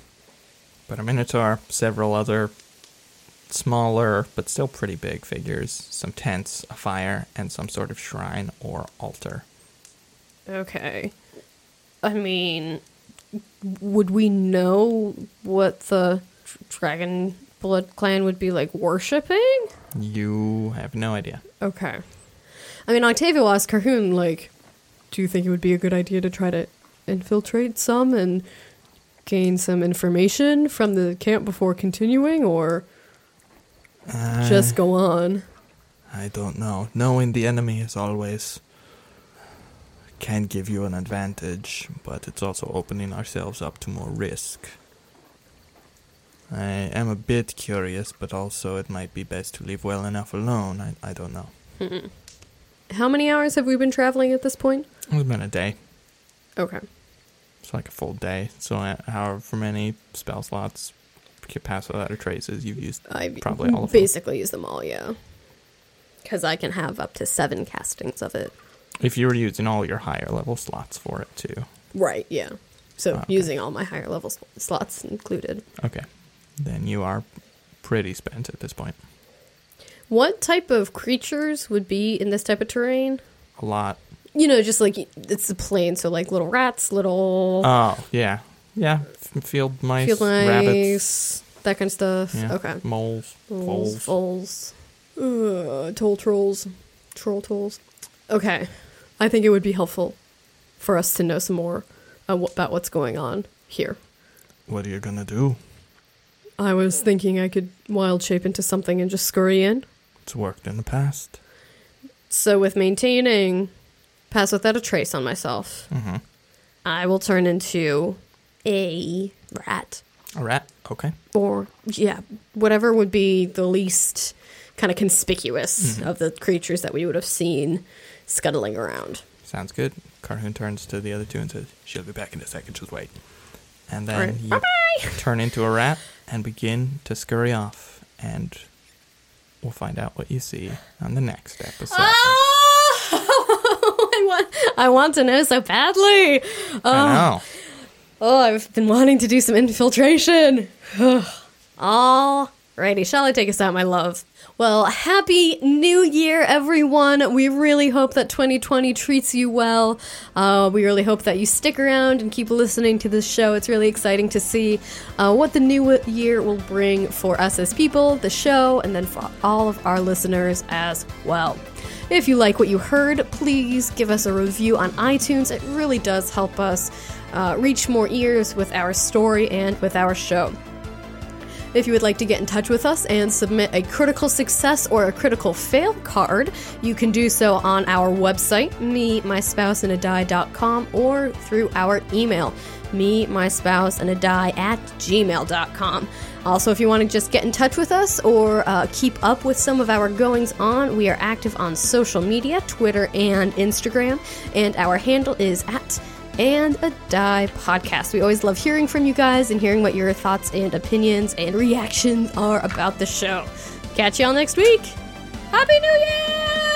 A: But a minotaur, several other smaller but still pretty big figures, some tents, a fire, and some sort of shrine or altar.
B: Okay. I mean, would we know what the Dragon Blood clan would be like worshipping?
A: You have no idea.
C: Okay. I mean, Octavia will ask Carhoon, like, do you think it would be a good idea to try to infiltrate some and gain some information from the camp before continuing, or
A: Uh,
C: just go on?
A: I don't know. Knowing the enemy is always can give you an advantage, but it's also opening ourselves up to more risk. I am a bit curious, but also it might be best to leave well enough alone. I, I don't know.
B: How many hours have we been traveling at this point?
A: It's been a day.
B: Okay.
A: It's like a full day. So uh, however many spell slots, pass without a traces you've used.
B: I
A: Probably all of them.
B: basically use them all, yeah. Because I can have up to seven castings of it.
A: If you were using all your higher level slots for it too.
B: Right, yeah. So
A: Ah, okay.
B: using all my higher level s- slots included.
A: Okay. Then you are pretty spent at this point.
B: What type of creatures would be in this type of terrain?
A: A lot.
B: You know, just like it's a plain, so like little rats, little
A: Oh, yeah. Yeah. Field mice,
B: field
A: rabbits.
B: mice, that kind of stuff.
A: Yeah.
B: Okay.
A: Moles,
B: Voles. Uh, toll trolls, troll trolls. Okay, I think it would be helpful for us to know some more about what's going on here.
A: What are you gonna do?
B: I was thinking I could wild shape into something and just scurry in.
A: It's worked in the past.
B: So with maintaining pass without a trace on myself,
A: Mm-hmm.
B: I will turn into a rat.
A: A rat. Okay.
B: or yeah, whatever would be the least kind of conspicuous mm-hmm. of the creatures that we would have seen scuttling around.
A: Sounds good. Carhoon turns to the other two and says, "She'll be back in a second. Just wait." And then
B: right.
A: you
B: Bye-bye.
A: turn into a rat and begin to scurry off. And we'll find out what you see on the next episode.
B: Oh, I want, I want to know so badly.
A: I oh, know.
B: Oh, I've been wanting to do some infiltration. All righty, shall I take us out, my love? Well, happy new year, everyone. We really hope that 2020 treats you well. Uh, we really hope that you stick around and keep listening to this show. It's really exciting to see uh, what the new year will bring for us as people, the show, and then for all of our listeners as well. If you like what you heard, please give us a review on iTunes. It really does help us uh, reach more ears with our story and with our show. If you would like to get in touch with us and submit a critical success or a critical fail card, you can do so on our website, me, my spouse, and a die.com, or through our email, me, my spouse, and a die at gmail.com. Also, if you want to just get in touch with us or uh, keep up with some of our goings on, we are active on social media, Twitter and Instagram, and our handle is at and a Die podcast. We always love hearing from you guys and hearing what your thoughts and opinions and reactions are about the show. Catch y'all next week. Happy New Year!